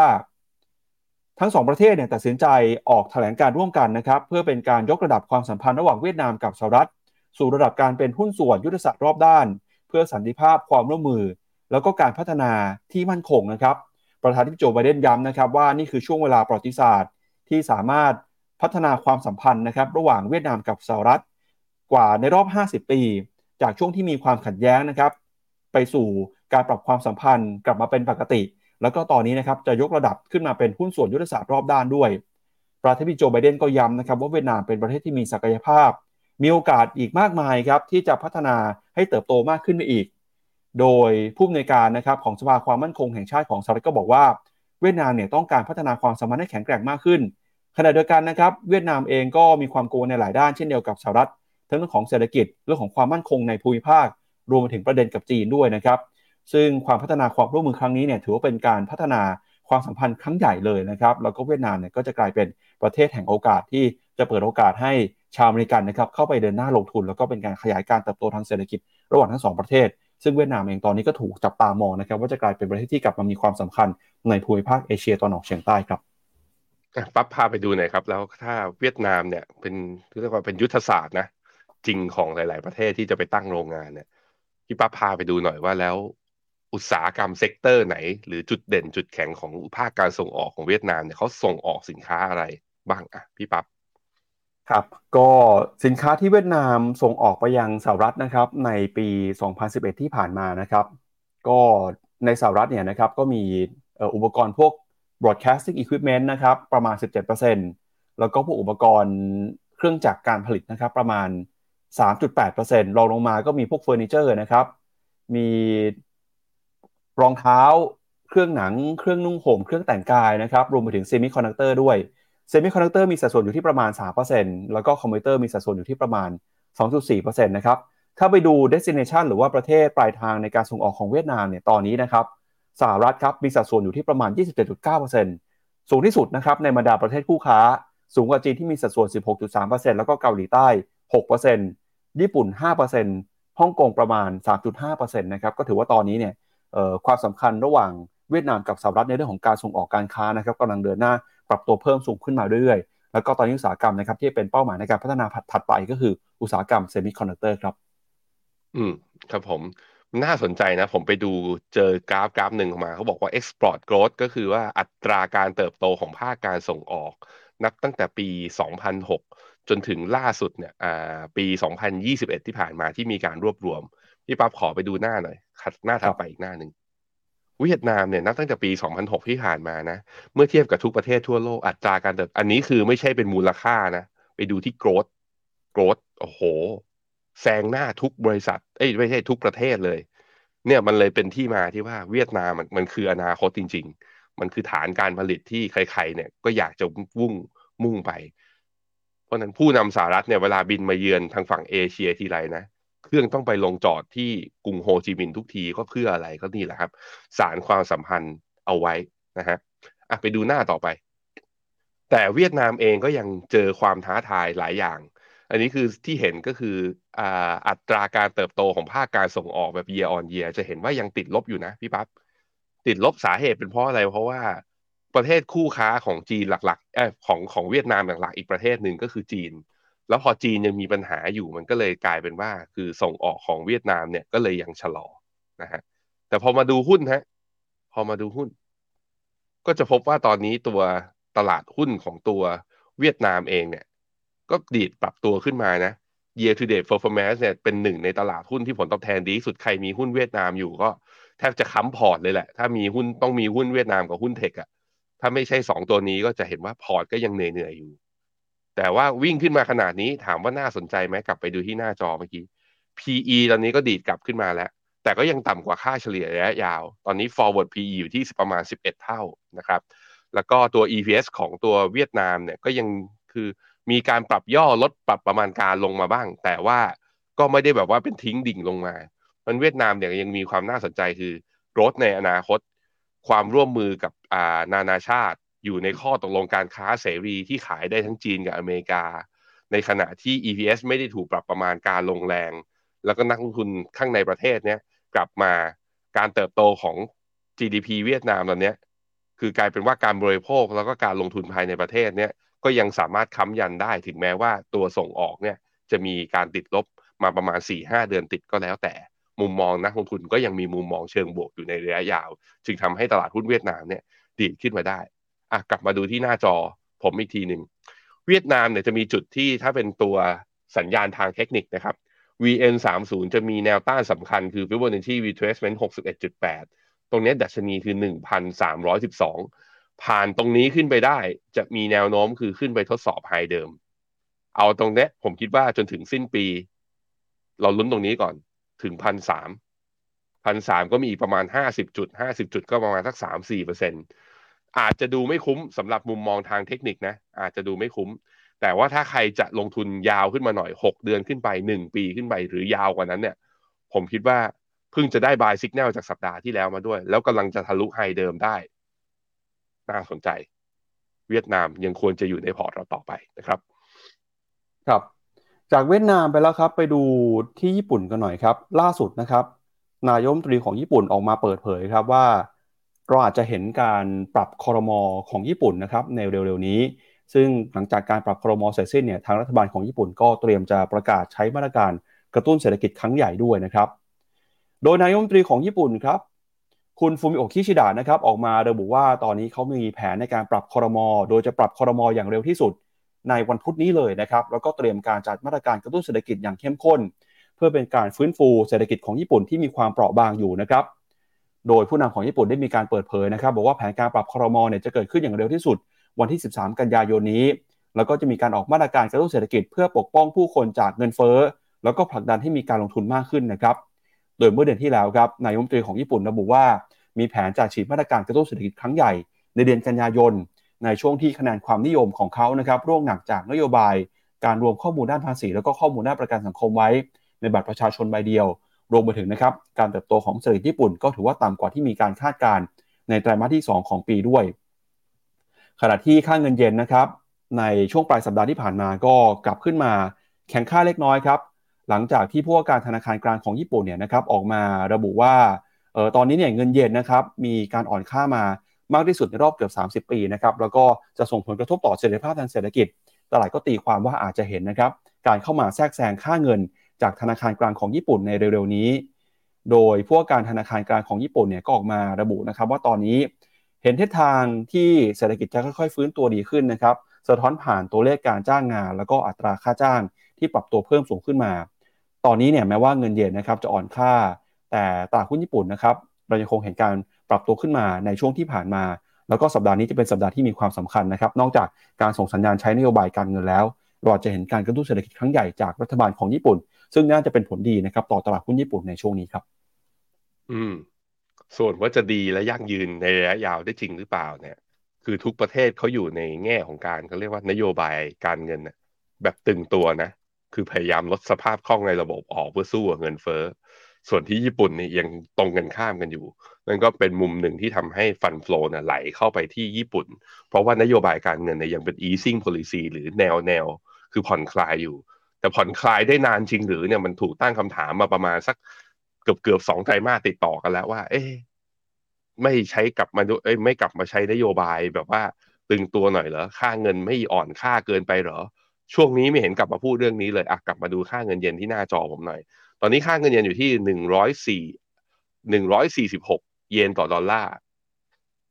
Speaker 2: ทั้งสองประเทศเนี่ยตัดสินใจออกแถลงการร่วมกันนะครับ เพื่อเป็นการยกระดับความสัมพันธ์ระหว่างเวียดนามกับสหรัฐ สู่ระดับการเป็นหุ้นส่วนยุทธศาสตร์รอบด้าน เพื่อสันติภาพความร่วมมือ แล้วก็การพัฒนาที่มั่นคงนะครับ ประธานาธิบโจไบเดนย้ำนะครับว่านี่คือช่วงเวลาประวัติศาสตร์ ที่สามารถพัฒนาความสัมพันธ์นะครับ ระหว่างเวียดนามกับสหรัฐ กว่าในรอบ 50 ปี จากช่วงที่มีความขัดแย้งนะครับ ไปสู่การปรับความสัมพันธ์กลับมาเป็นปกติ แล้วก็ตอนนี้นะครับจะยกระดับขึ้นมาเป็นหุ้นส่วนยุทธศาสตร์รอบด้านด้วย ประธานาธิบดีโจไบเดนก็ย้ำนะครับว่าเวียดนามเป็นประเทศที่มีศักยภาพ มีโอกาสอีกมากมายครับที่จะพัฒนาให้เติบโตมากขึ้นไปอีก โดยผู้อำนวยการนะครับของสภาความมั่นคงแห่งชาติของสหรัฐก็บอกว่า เวียดนามเนี่ยต้องการพัฒนาความสัมพันธ์ให้แข็งแกร่งมากขึ้นขณะเดียวกันนะครับเวียดนามเองก็มีความกังวลในหลายด้านเช่นเดียวกับสหรัฐ ทั้งเรื่องของเศรษฐกิจเรื่องของความมั่นคงในภูมิภาค รวมไปถึงประเด็นกับจีนด้วยนะครับ ซึ่งความพัฒนาความร่วมมือครั้งนี้เนี่ยถือว่าเป็นการพัฒนาความสัมพันธ์ครั้งใหญ่เลยนะครับแล้วก็เวียดนามเนี่ยก็จะกลายเป็นประเทศแห่งโอกาสที่จะเปิดโอกาสให้ชาวอเมริกันนะครับเข้าไปเดินหน้าลงทุน แล้วก็เป็นการขยายการเติบโตทางเศรษฐกิจระหว่างทั้งสองประเทศ ซึ่งเวียดนามเองตอนนี้ก็ถูกจับตามองนะครับว่าจะกลายเป็นประเทศที่กลับมามีความสำคัญในภูมิภาคเอเชียตะวันออกเฉียงใต้ครับ
Speaker 3: ปั๊บพาไปดูหน่อยครับ แล้วถ้าเวียดนามเนี่ยเป็นเรียกว่าเป็นยุทธศาสตร์นะ จริงของหลาย ๆ ประเทศที่จะไปตั้งโรงงานเนี่ยพี่ปั๊บพาไปดูหน่อยว่าแล้วอุตสาหกรรม sector ไหน หรือจุดเด่นจุดแข็งของภาคการส่งออกของเวียดนามเนี่ยเขาส่งออกสินค้าอะไรบ้างอะพี่ปั๊บ
Speaker 2: ครับ ก็สินค้าที่เวียดนามส่งออกไปยังสหรัฐนะครับในปี 2011 ที่ผ่านมานะครับ ก็ในสหรัฐเนี่ยนะครับก็มีอุปกรณ์พวก broadcasting equipment นะครับประมาณ 17%แล้วก็พวกอุปกรณ์เครื่องจักรการผลิตนะครับประมาณ 3.8%รองลงมาก็มีพวกเฟอร์นิเจอร์นะครับ มีรองเท้า เครื่องหนัง เครื่องนุ่งห่ม เครื่องแต่งกายนะครับ รวมไปถึงเซมิคอนดักเตอร์ด้วย เซมิคอนดักเตอร์มีสัดส่วนอยู่ที่ประมาณ 3%แล้วก็คอมพิวเตอร์มีสัดส่วนอยู่ที่ประมาณ 2.4%นะครับ ถ้าไปดู destination หรือว่าประเทศปลายทางในการส่งออกของเวียดนามเนี่ย ตอนนี้นะครับ สหรัฐครับ มีสัดส่วนอยู่ที่ประมาณ 27.9%สูงที่สุดนะครับในบรรดาประเทศคู่ค้า สูงกว่าจีนที่มีสัดส่วน 16.3%แล้วก็เกาหลีใต้ 6%ญี่ปุ่น 5%ฮ่องกงประมาณ 3.5%นะครับก็ถือว่าตอนนี้เนี่ยความสำคัญระหว่างเวียดนามกับสหรัฐในเรื่องของการส่งออกการค้านะครับกำลังเดินหน้าปรับตัวเพิ่มสูงขึ้นมาเรื่อยๆ แล้วก็ตอนนี้อุตสาหกรรมนะครับที่เป็นเป้าหมายในการพัฒนาถัดไปก็คืออุตสาหกรรมเซมิคอนดักเตอร์ครับ
Speaker 3: อืมครับผมน่าสนใจนะ ผมไปดูเจอกราฟกราฟหนึ่งมา เขาบอกว่า export growth ก็คือว่าอัตราการเติบโตของภาคการส่งออก นับตั้งแต่ปี 2006 จนถึงล่าสุดเนี่ยอ่าปี 2021 ที่ผ่านมาที่มีการรวบรวม พี่ปั๊บขอไปดูหน้าหน่อยขัดหน้าถัดไปอีกหน้าหนึ่งเวียดนามเนี่ยนับตั้งแต่ปี 2006 ที่ผ่านมานะ เมื่อเทียบกับทุกประเทศทั่วโลกอัตราการเติบอันนี้คือไม่ใช่เป็นมูลค่านะ ไปดูที่ growth growth โอ้โหแซงหน้าทุกบริษัท เอ้ยไม่ใช่ทุกประเทศเลย เนี่ยมันเลยเป็นที่มาที่ว่าเวียดนามมันมันคืออนาคตจริง ๆ มันคือฐานการผลิตที่ใครๆเนี่ยก็อยากจะวุ่งมุ่งไป เพราะนั้นผู้นำสหรัฐเนี่ยเวลาบินมาเยือนทางฝั่งเอเชียทีไรนะเครื่องต้องไปลงจอดที่กรุงโฮจิมินห์ทุกทีก็เพื่ออะไรก็นี่แหละครับ สารความสัมพันธ์เอาไว้นะฮะอะไปดูหน้าต่อไป แต่เวียดนามเองก็ยังเจอความท้าทายหลายอย่าง อันนี้คือที่เห็นก็คืออัตราการเติบโตของภาคการส่งออกแบบ year on year จะเห็นว่ายังติดลบอยู่นะพี่ปั๊บติดลบสาเหตุเป็นเพราะอะไรเพราะว่า ประเทศคู่ค้าของจีนหลักๆเออของของเวียดนามหลักๆอีกประเทศหนึ่งก็คือจีน แล้วพอจีนยังมีปัญหาอยู่มันก็เลยกลายเป็นว่า คือส่งออกของเวียดนามเนี่ยก็เลยยังชะลอนะฮะแต่พอมาดูหุ้นฮะพอมาดูหุ้น ก็จะพบว่าตอนนี้ตัวตลาดหุ้นของตัวเวียดนามเองเนี่ย ก็ดีดปรับตัวขึ้นมานะ year to date performance เนี่ยเป็นหนึ่งในตลาดหุ้นที่ผลตอบแทนดีสุดใครมีหุ้นเวียดนามอยู่ก็แทบจะค้ำพอร์ตเลยแหละ ถ้ามีหุ้นต้องมีหุ้นเวียดนามกับหุ้นเทคอะ ถ้าไม่ใช่สองตัวนี้ก็จะเห็นว่าพอร์ตก็ยังเหนื่อยๆอยู่ แต่ว่าวิ่งขึ้นมาขนาดนี้ถามว่าน่าสนใจไหมกลับไปดูที่หน้าจอเมื่อกี้ PE ตอนนี้ก็ดีดกลับขึ้นมาแล้ว แต่ก็ยังต่ำกว่าค่าเฉลี่ยระยะยาว ตอนนี้ forward PE อยู่ที่ประมาณ 11 เท่านะครับ แล้วก็ตัว EPS ของตัวเวียดนามเนี่ยก็ยังคือมีการปรับย่อลดปรับประมาณการลงมาบ้าง แต่ว่าก็ไม่ได้แบบว่าเป็นทิ้งดิ่งลงมา มันเวียดนามเนี่ยยังมีความน่าสนใจคือรถในอนาคต ความร่วมมือกับานานาชาติ อยู่ในข้อตกลงการค้าเสรีที่ขายได้ทั้งจีนกับอเมริกา ในขณะที่ EPS ไม่ได้ถูกปรับประมาณการลงแรง แล้วก็นักลงทุนข้างในประเทศเนี่ยกลับมาการเติบโตของ GDP เวียดนามตอนนี้คือกลายเป็นว่าการบริโภคแล้วก็การลงทุนภายในประเทศเนี่ยก็ยังสามารถค้ำยันได้ถึงแม้ว่าตัวส่งออกเนี่ยจะมีการติดลบมาประมาณ 4-5 เดือนติดก็แล้วแต่ มุมมองนักลงทุนก็ยังมีมุมมองเชิงบวกอยู่ในระยะยาว จึงทำให้ตลาดหุ้นเวียดนามเนี่ยดีดขึ้นมาได้อะกลับมาดูที่หน้าจอผมอีกทีหนึ่งเวียดนามเนี่ยจะมีจุดที่ถ้าเป็นตัวสัญญาณทางเทคนิคนะครับ VN 3 0จะมีแนวต้านสำคัญคือ Fibonacci retracement 61.8 ตรงนี้ดัชนีคือ 1,312 ผ่านตรงนี้ขึ้นไปได้จะมีแนวโน้มคือขึ้นไปทดสอบไฮเดิม เอาตรงนี้ผมคิดว่าจนถึงสิ้นปี เราลุ้นตรงนี้ก่อน ถึงพันสามพันสามก็มีประมาณห้าสิบจุดห้าสิบจุดก็ประมาณสักสามสี่เปอร์เซ็นอาจจะดูไม่คุ้มสำหรับมุมมองทางเทคนิคนะ อาจจะดูไม่คุ้ม แต่ว่าถ้าใครจะลงทุนยาวขึ้นมาหน่อยหกเดือนขึ้นไปหนึ่งปีขึ้นไปหรือยาวกว่านั้นเนี่ย ผมคิดว่าเพิ่งจะได้บายสัญญาณจากสัปดาห์ที่แล้วมาด้วย แล้วกำลังจะทะลุไฮเดิมได้ น่าสนใจ เวียดนามยังควรจะอยู่ในพอร์ตเราต่อไปนะครับ
Speaker 2: ครับ จากเวียดนามไปแล้วครับ ไปดูที่ญี่ปุ่นกันหน่อยครับ ล่าสุดนะครับ นายมนตรีของญี่ปุ่นออกมาเปิดเผยครับว่า เราอาจจะเห็นการปรับคอรมอของญี่ปุ่นนะครับในเร็วๆนี้ ซึ่งหลังจากการปรับคอรมอเสร็จสิ้นเนี่ยทางรัฐบาลของญี่ปุ่นก็เตรียมจะประกาศใช้มาตรการกระตุ้นเศรษฐกิจครั้งใหญ่ด้วยนะครับ โดยนายมนตรีของญี่ปุ่นครับคุณฟูมิโอคิชิดะนะครับออกมาระบุว่าตอนนี้เขามีแผนในการปรับคอรมอโดยจะปรับคอรมออย่างเร็วที่สุด ในวันพุธนี้เลยนะครับ แล้วก็เตรียมการจัดมาตรการกระตุ้นเศรษฐกิจอย่างเข้มข้น เพื่อเป็นการฟื้นฟูเศรษฐกิจของญี่ปุ่นที่มีความเปราะบางอยู่นะครับ โดยผู้นำของญี่ปุ่นได้มีการเปิดเผยนะครับ บอกว่าแผนการปรับคอรมอเนี่ยจะเกิดขึ้นอย่างเร็วที่สุด วันที่ 13 กันยายนนี้ แล้วก็จะมีการออกมาตรการกระตุ้นเศรษฐกิจเพื่อปกป้องผู้คนจากเงินเฟ้อ แล้วก็ผลักดันให้มีการลงทุนมากขึ้นนะครับโดยเมื่อเดือนที่แล้วครับนายมนตรีของญี่ปุ่นระบุว่า มีแผนจะฉีดมาตรการกระตุ้นเศรษฐกิจครั้งใหญ่ในเดือนกันยายน ในช่วงที่คะแนนความนิยมของเขานะครับร่วงหนักจากนโยบาย การรวมข้อมูลด้านภาษี แล้วก็ข้อมูลด้านประกันสังคมไว้ ในบัตรประชาชนใบเดียว รวมไปถึงนะครับการเติบโตของเศรษฐกิจญี่ปุ่น ก็ถือว่าต่ำกว่าที่มีการคาดการณ์ในไตรมาสที่ 2 ของปีด้วย ขณะที่ค่าเงินเยนนะครับในช่วงปลายสัปดาห์ที่ผ่านมาก็กลับขึ้นมาแข็งค่าเล็กน้อยครับหลังจากที่ผู้ว่าการธนาคารกลางของญี่ปุ่นเนี่ยนะครับออกมาระบุว่าออตอนนี้เนี่ยเงินเยนนะครับมีการอ่อนค่ามา มากที่สุดในรอบเกือบ 30 ปีนะครับแล้วก็จะส่งผลกระทบต่อเสถียรภาพทางเศรษฐกิจ ตลาดก็ตีความว่าอาจจะเห็นนะครับการเข้ามาแทรกแซงค่าเงิน จากธนาคารกลางของญี่ปุ่นในเร็วๆนี้ โดยผู้ว่าการธนาคารกลางของญี่ปุ่นเนี่ยก็ออกมาระบุนะครับว่าตอนนี้เห็นทิศทางที่เศรษฐกิจจะค่อยๆ ฟื้นตัวดีขึ้นนะครับสะท้อนผ่านตัวเลขการจ้างงาน แล้วก็อัตราค่าจ้างที่ปรับตัวเพิ่มสูงขึ้นมา ตอนนี้เนี่ยแม้ว่าเงินเยนนะครับจะอ่อนค่า แต่ตลาดหุ้นญี่ปุ่นนะครับเรายังคงเห็นการ ปรับตัวขึ้นมาในช่วงที่ผ่านมา แล้วก็สัปดาห์นี้จะเป็นสัปดาห์ที่มีความสำคัญนะครับ นอกจากการส่งสัญญาณใช้นโยบายการเงินแล้ว เราจะเห็นการกระตุ้นเศรษฐกิจครั้งใหญ่จากรัฐบาลของญี่ปุ่น ซึ่งน่าจะเป็นผลดีนะครับต่อตลาดหุ้นญี่ปุ่นในช่วงนี้ครับ
Speaker 3: อืม ส่วนว่าจะดีและยั่งยืนในระยะยาวได้จริงหรือเปล่าเนี่ย คือทุกประเทศเขาอยู่ในแง่ของการเขาเรียกว่านโยบายการเงินแบบตึงตัวนะ คือพยายามลดสภาพคล่องในระบบออกเพื่อสู้กับเงินเฟ้อ ส่วนที่ญี่ปุ่นนี่ยังตรงกันข้ามกันอยู่ นั่นก็เป็นมุมหนึ่งที่ทำให้ฟันฟลอเนี่ยไหลเข้าไปที่ญี่ปุ่น เพราะว่านโยบายการเงินเนี่ยยังเป็น easing policy หรือแนวแนวคือผ่อนคลายอยู่ แต่ผ่อนคลายได้นานจริงหรือเนี่ยมันถูกตั้งคำถามมาประมาณสักเกือบเกือบสองไตรมาสติดต่อกันแล้วว่า เอ๊ะไม่ใช้กลับมาเอ้ยไม่กลับมาใช้นโยบายแบบว่าตึงตัวหน่อยเหรอค่าเงินไม่อ่อนค่าเกินไปเหรอ ช่วงนี้ไม่เห็นกลับมาพูดเรื่องนี้เลยอะกลับมาดูค่าเงินเยนที่หน้าจอผมหน่อย ตอนนี้ค่าเงินเยนอยู่ที่หนึ่งร้อยสี่หนึ่งร้อยสี่สิบหกเยนต่อดอลลาร์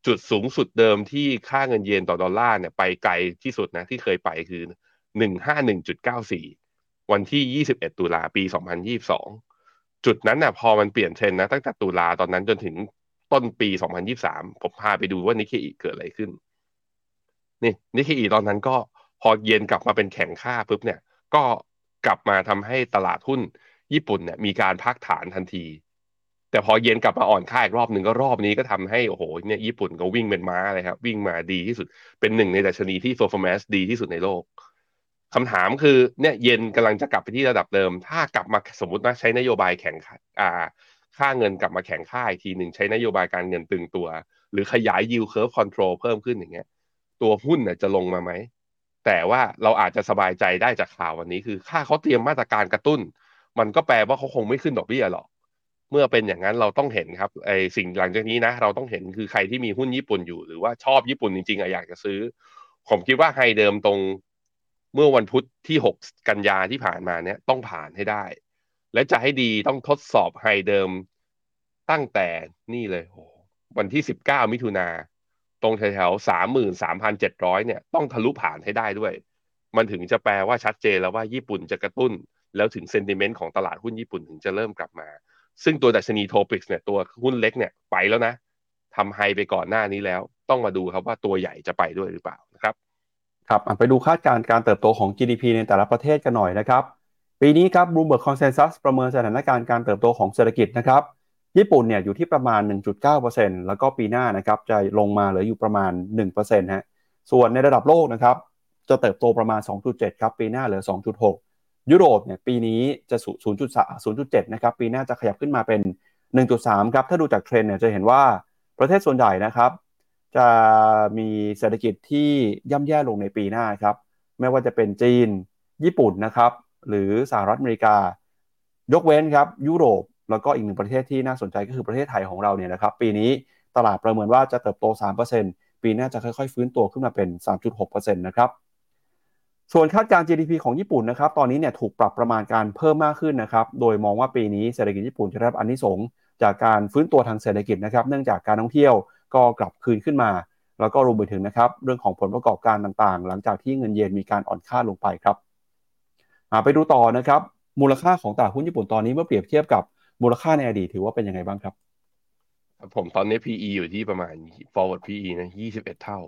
Speaker 3: จุดสูงสุดเดิมที่ค่าเงินเยนต่อดอลลาร์เนี่ยไปไกลที่สุดนะที่เคยไปคือหนึ่งห้าหนึ่งจุดเก้าสี่วันที่ยี่สิบเอ็ดตุลาปีสองพันยี่สองจุดนั้นน่ะพอมันเปลี่ยนเทรนนะตั้งแต่ตุลาตอนนั้นจนถึงต้นปีสองพันยี่สามผมพาไปดูว่านิเคอีเกิดอะไรขึ้น นี่นิเคอีตอนนั้นก็พอเย็นกลับมาเป็นแข็งค่าปุ๊บเนี่ย ก็กลับมาทำให้ตลาดหุ้น ญี่ปุ่นเนี่ยมีการพักฐานทันที แต่พอเย็นกลับมาอ่อนค่าอีกรอบหนึ่งก็รอบนี้ก็ทำให้โอ้โหเนี่ยญี่ปุ่นก็วิ่งเป็นม้าเลยครับ วิ่งมาดีที่สุดเป็นหนึ่งในดัชนีที่ performance ดีที่สุดในโลกคำถามคือเนี่ยเย็นกำลังจะกลับไปที่ระดับเดิม ถ้ากลับมาสมมติว่าใช้นโยบายแข่งอ่าค่าเงินกลับมาแข่งค่าอีกทีหนึ่งใช้นโยบายการเงินตึงตัว หรือขยาย yield curve control เพิ่มขึ้นอย่างเงี้ย ตัวหุ้นเนี่ยจะลงมาไหม แต่ว่าเราอาจจะสบายใจได้จากข่าววันนี้คือ ค่าเขาเตรียมมาตรการกระตุ้น มันก็แปลว่าเขาคงไม่ขึ้นดอกเบี้ยหรอก เมื่อเป็นอย่างนั้นเราต้องเห็นครับไอสิ่งหลังจากนี้นะ เราต้องเห็นคือใครที่มีหุ้นญี่ปุ่นอยู่หรือว่าชอบญี่ปุ่นจริงๆอะอยากจะซื้อ ผมคิดว่าไฮเดิมตรงเมื่อวันพุธที่ 6 กันยาที่ผ่านมาเนี่ยต้องผ่านให้ได้ และจะให้ดีต้องทดสอบไฮเดิมตั้งแต่นี่เลยโวันที่ 19 มิถุนาตรงแถวๆสามหมื่นสามพันเจ็ดร้อยเนี่ย ต้องทะลุผ่านให้ได้ด้วย มันถึงจะแปลว่าชัดเจนแล้วว่าญี่ปุ่นจะกระตุ้น แล้วถึงเซนติเมนต์ของตลาดหุ้นญี่ปุ่นถึงจะเริ่มกลับมา ซึ่งตัวดัชนีโทปิกส์เนี่ยตัวหุ้นเล็กเนี่ยไปแล้วนะทำไฮไปก่อนหน้านี้แล้ว ต้องมาดูครับว่าตัวใหญ่จะไปด้วยหรือเปล่านะครับ
Speaker 2: ครับไปดูคาดการณ์การเติบโตของ GDP ในแต่ละประเทศกันหน่อยนะครับ ปีนี้ครับ Bloomberg Consensus ประเมินสถานการณ์การเติบโตของเศรษฐกิจนะครับ ญี่ปุ่นเนี่ยอยู่ที่ประมาณ 1.9%แล้วก็ปีหน้านะครับจะลงมาเหลืออยู่ประมาณ1%ฮะส่วนในระดับโลกนะครับจะเติบโตประมาณ 2.7 ครับ ปีหน้าเหลือ 2.6 ยุโรปเนี่ยปีนี้จะ0.3 0.7 นะครับ ปีหน้าจะขยับขึ้นมาเป็น 1.3 ครับ ถ้าดูจากเทรนด์เนี่ยจะเห็นว่าประเทศส่วนใหญ่นะครับ จะมีเศรษฐกิจที่ย่ำแย่ลงในปีหน้าครับ ไม่ว่าจะเป็นจีน ญี่ปุ่นนะครับ หรือสหรัฐอเมริกา ยกเว้นครับยุโรป แล้วก็อีกหนึ่งประเทศที่น่าสนใจก็คือประเทศไทยของเราเนี่ยนะครับ ปีนี้ตลาดประเมินว่าจะเติบโต 3%ปีหน้าจะค่อยๆ ฟื้นตัวขึ้นมาเป็น 3.6%นะครับ ส่วนคาดการ GDP ของญี่ปุ่นนะครับ ตอนนี้เนี่ยถูกปรับประมาณการเพิ่มมากขึ้นนะครับ โดยมองว่าปีนี้เศรษฐกิจญี่ปุ่นจะได้รับอนนิสงจากการฟื้นตัวทางเศรษฐกิจนะครับ เนื่องจากการท่องเที่ยวก็กลับคืนขึ้นมา แล้วก็รวมไปถึงนะครับเรื่องของผลประกอบการต่างๆ หลังจากที่เงินเยนมีการอ่อนค่าลงไปครับไปดูต่อนะครับ มูลค่าของตลาดหุ้นญี่ปุ่นตอนนี้เมื่อเปรียบเทียบกับมูลค่าในอดีตถือว่าเป็นยังไงบ้างครับ
Speaker 3: ผมตอนนี้ PE อยู่ที่ประมาณ forward PE นะยี่สิบเอ็ดเท่า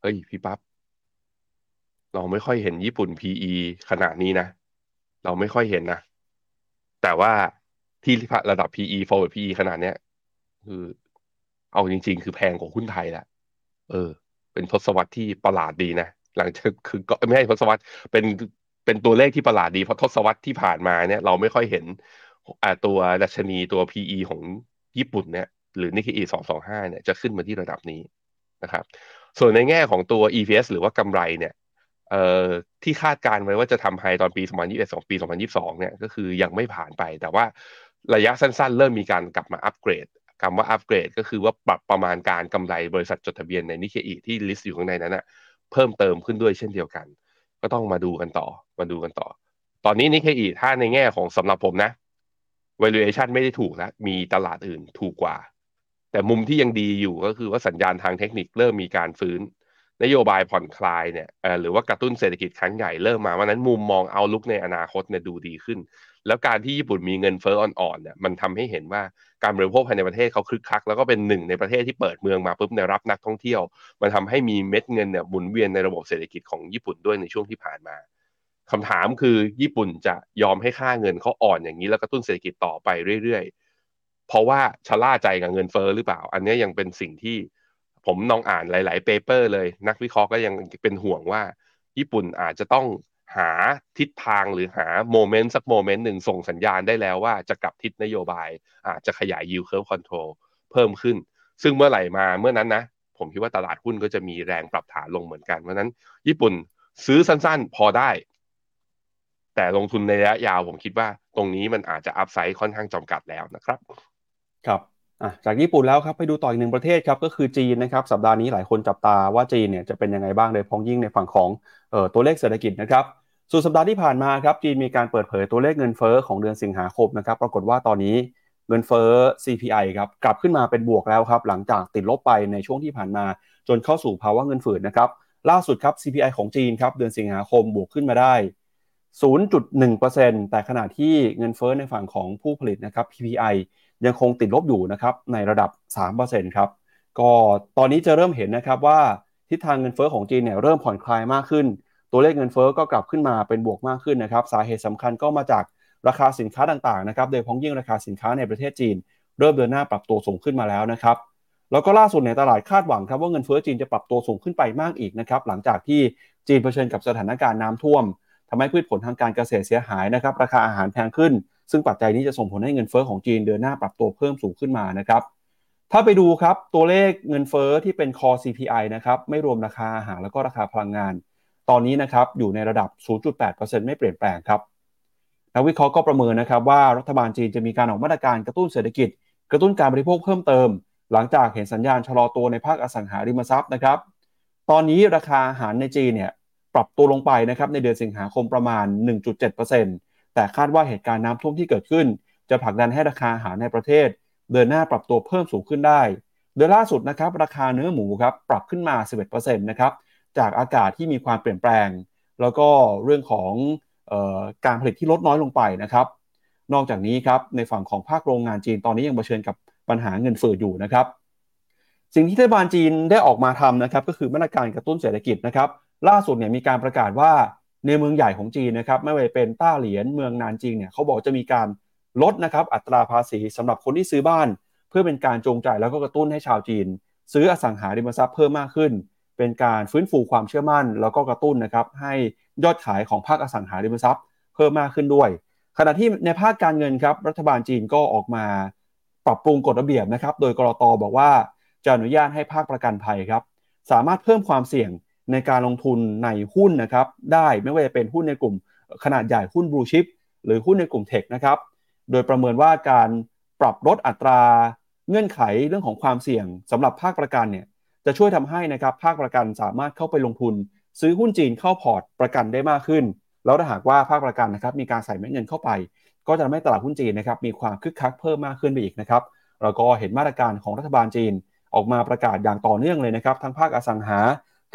Speaker 3: เฮ้ย พี่ปับ๊บ เราไม่ค่อยเห็นญี่ปุ่น PE ขนาดนี้นะ เราไม่ค่อยเห็นนะ แต่ว่าที่ระดับ PE forward PE ขนาดเนี้ย คือ เอาจริง ๆ คือแพงกว่าหุ้นไทยแหละเออ เป็นทศวรรษที่ประหลาดดีนะ หลังจากคือก็ไม่ใช่ทศวรรษเป็นเป็นตัวเลขที่ประหลาดดีเพราะทศวรรษที่ผ่านมาเนี่ย เราไม่ค่อยเห็นตัวดัชนีตัว PE ของญี่ปุ่นเนี่ยหรือนิเคอีสองสองห้าเนี่ยจะขึ้นมาที่ระดับนี้นะครับ ส่วนในแง่ของตัว EPS หรือว่ากำไรเนี่ย เอ่อที่คาดการไว้ว่าจะทำ high ตอนปี 2021ปี 2022 เนี่ยก็คือยังไม่ผ่านไป แต่ว่าระยะสั้นๆ เริ่มมีการกลับมาอัปเกรดคำว่าอัปเกรดก็คือว่าปรับประมาณการกำไรบริษัทจดทะเบียนในนิเคอีที่ list อยู่ข้างในนั้นนะเพิ่มเติมขึ้นด้วยเช่นเดียวกัน ก็ต้องมาดูกันต่อมาดูกันต่อ ตอนนี้นิเคอีถ้าในแง่ของสำหรับผมนะ valuation ไม่ได้ถูกแล้วมีตลาดอื่นถูกกว่า แต่มุมที่ยังดีอยู่ก็คือว่าสัญญาณทางเทคนิคเริ่มมีการฟื้น นโยบายผ่อนคลายเนี่ยหรือว่ากระตุ้นเศรษฐกิจครั้งใหญ่เริ่มมาวันนั้นมุมมองเอาลุกในอนาคตเนี่ยดูดีขึ้น แล้วการที่ญี่ปุ่นมีเงินเฟ้ออ่อนๆเนี่ยมันทำให้เห็นว่าการบริโภคภายในประเทศเขาคึกคัก แล้วก็เป็นหนึ่งในประเทศที่เปิดเมืองมาปุ๊บในรับนักท่องเที่ยว มันทำให้มีเม็ดเงินเนี่ยหมุนเวียนในระบบเศรษฐกิจของญี่ปุ่นด้วยในช่วงที่ผ่านมาคำถามคือญี่ปุ่นจะยอมให้ค่าเงินเขาอ่อนอย่างนี้แล้วกระตุ้นเศรษฐกิจต่อไปเรื่อยๆ เพราะว่าชะล่าใจกับเงินเฟอ้อหรือเปล่า อันนี้ยังเป็นสิ่งที่ ผมลองอ่านหลาย ๆ เปเปอร์เลย นักวิเคราะห์ก็ยังเป็นห่วงว่า ญี่ปุ่นอาจจะต้องหาทิศทางหรือหาโมเมนต์สักโมเมนต์หนึ่งส่งสัญญาณได้แล้วว่าจะกลับทิศนโยบาย อาจจะขยาย yield curve control เพิ่มขึ้น ซึ่งเมื่อไหร่มาเมื่อนั้นนะ ผมคิดว่าตลาดหุ้นก็จะมีแรงปรับฐานลงเหมือนกัน เพราะนั้น ญี่ปุ่นซื้อสั้น ๆ พอได้ แต่ลงทุนในระยะยาวผมคิดว่าตรงนี้มันอาจจะอัพไซด์ค่อนข้างจำกัดแล้วนะครับ
Speaker 2: ครับ จากญี่ปุ่นแล้วครับไปดูต่ออีกหนึ่งประเทศครับก็คือจีนนะครับสัปดาห์นี้หลายคนจับตาว่าจีนเนี่ยจะเป็นยังไงบ้างโดยพ้องยิ่งในฝั่งของออตัวเลขเศรษฐกิจนะครับส่วนสัปดาห์ที่ผ่านมาครับจีนมีการเปิดเผยตัวเลขเงินเฟ้อของเดือนสิงหาคมนะครับปรากฏว่าตอนนี้เงินเฟ้อ CPI ครับกลับขึ้นมาเป็นบวกแล้วครับหลังจากติดลบไปในช่วงที่ผ่านมา จนเข้าสู่ภาวะเงินฝืดนะครับล่าสุดครับ CPI ของจีนครับเดือนสิงหาคมบวกขึ้นมาได้ 0.1%แต่ขณะที่เงินเฟ้อในฝั่งของผู้ผลิตนะครับ PPI ยังคงติดลบอยู่นะครับในระดับ 3%ครับก็ตอนนี้จะเริ่มเห็นนะครับว่าทิศทางเงินเฟ้อของจีนเนี่ยเริ่มผ่อนคลายมากขึ้น ตัวเลขเงินเฟ้อก็กลับขึ้นมาเป็นบวกมากขึ้นนะครับสาเหตุสำคัญก็มาจากราคาสินค้าต่างๆนะครับโดยพ้องยิ่งราคาสินค้าในประเทศจีน เริ่มเดินหน้าปรับตัวสูงขึ้นมาแล้วนะครับแล้วก็ล่าสุดในตลาดคาดหวังครับว่าเงินเฟ้อจีนจะปรับตัวสูงขึ้นไปมากอีกนะครับหลังจากที่จีนเผชิญกับสถานการณ์น้ำท่วมทำให้พืชผลทางการเกษตรเสียหายนะครับราคาอาหารแพงขึ้น ซึ่งปัจจัยนี้จะส่งผลให้เงินเฟ้อของจีนเดินหน้าปรับตัวเพิ่มสูงขึ้นมานะครับถ้าไปดูครับตัวเลขเงินเฟ้อที่เป็น core CPI นะครับไม่รวมราคาอาหารแล้วก็ราคาพลังงาน ตอนนี้นะครับอยู่ในระดับ 0.8%ไม่เปลี่ยนแปลงครับนักวิเคราะห์ก็ประเมินนะครับว่ารัฐบาลจีนจะมีการออกมาตรการกระตุ้นเศรษฐกิจ กระตุ้นการบริโภคเพิ่มเติม หลังจากเห็นสัญญาณชะลอตัวในภาคอสังหาริมทรัพย์นะครับ ตอนนี้ราคาอาหารในจีนเนี่ยปรับตัวลงไปนะครับในเดือนสิงหาคมประมาณ 1.7% แต่คาดว่าเหตุการณ์น้ำท่วมที่เกิดขึ้น จะผลักดันให้ราคาอาหารในประเทศ เดินหน้าปรับตัวเพิ่มสูงขึ้นได้ โดยล่าสุดนะครับราคาเนื้อหมูครับปรับขึ้นมา 11%นะครับจากอากาศที่มีความเปลี่ยนแปลง แล้วก็เรื่องของออการผลิตที่ลดน้อยลงไปนะครับ นอกจากนี้ครับในฝั่งของภาคโรงงานจีนตอนนี้ยังเผชิญกับปัญหาเงินเฟ้ออยู่นะครับ สิ่งที่รัฐบาลจีนได้ออกมาทำนะครับก็คือมาตรการกระตุ้นเศรษฐกิจนะครับ ล่าสุดเนี่ยมีการประกาศว่า ในเมืองใหญ่ของจีนนะครับไม่ว่าจะเป็นต้าเหลียนเมืองนานจีนเนี่ยเขาบอกจะมีการลดนะครับอัตราภาษีสำหรับคนที่ซื้อบ้าน เพื่อเป็นการจงใจแล้วก็กระตุ้นให้ชาวจีน ซื้ออสังหาริมทรัพย์เพิ่มมากขึ้น เป็นการฟื้นฟูความเชื่อมั่น แล้วก็กระตุ้นนะครับให้ยอดขายของภาคอสังหาริมทรัพย์ เพิ่มมากขึ้นด้วย ขณะที่ในภาคการเงินครับรัฐบาลจีนก็ออกมาปรับปรุงกฎระเบียบนะครับโดยกรตบอกว่าจะอนุญาตให้ภาคประกันภัยครับสามารถเพิ่มความเสี่ยง ในการลงทุนในหุ้นนะครับได้ไม่ว่าจะเป็นหุ้นในกลุ่มขนาดใหญ่หุ้นบลูชิพหรือหุ้นในกลุ่มเทคนะครับโดยประเมินว่าการปรับลดอัตราเงื่อนไขเรื่องของความเสี่ยงสำหรับภาคประกันเนี่ยจะช่วยทำให้นะครับภาคประกันสามารถเข้าไปลงทุน ซื้อหุ้นจีนเข้าพอร์ตประกันได้มากขึ้น แล้วถ้าหากว่าภาคประกันนะครับมีการใส่เม็ดเงินเข้าไป ก็จะทำให้ตลาดหุ้นจีนนะครับมีความคึกคักเพิ่มมากขึ้นไปอีกนะครับเราก็เห็นมาตรการของรัฐบาลจีน ออกมาประกาศอย่างต่อเนื่องเลยนะครับทั้งภาคอสังหา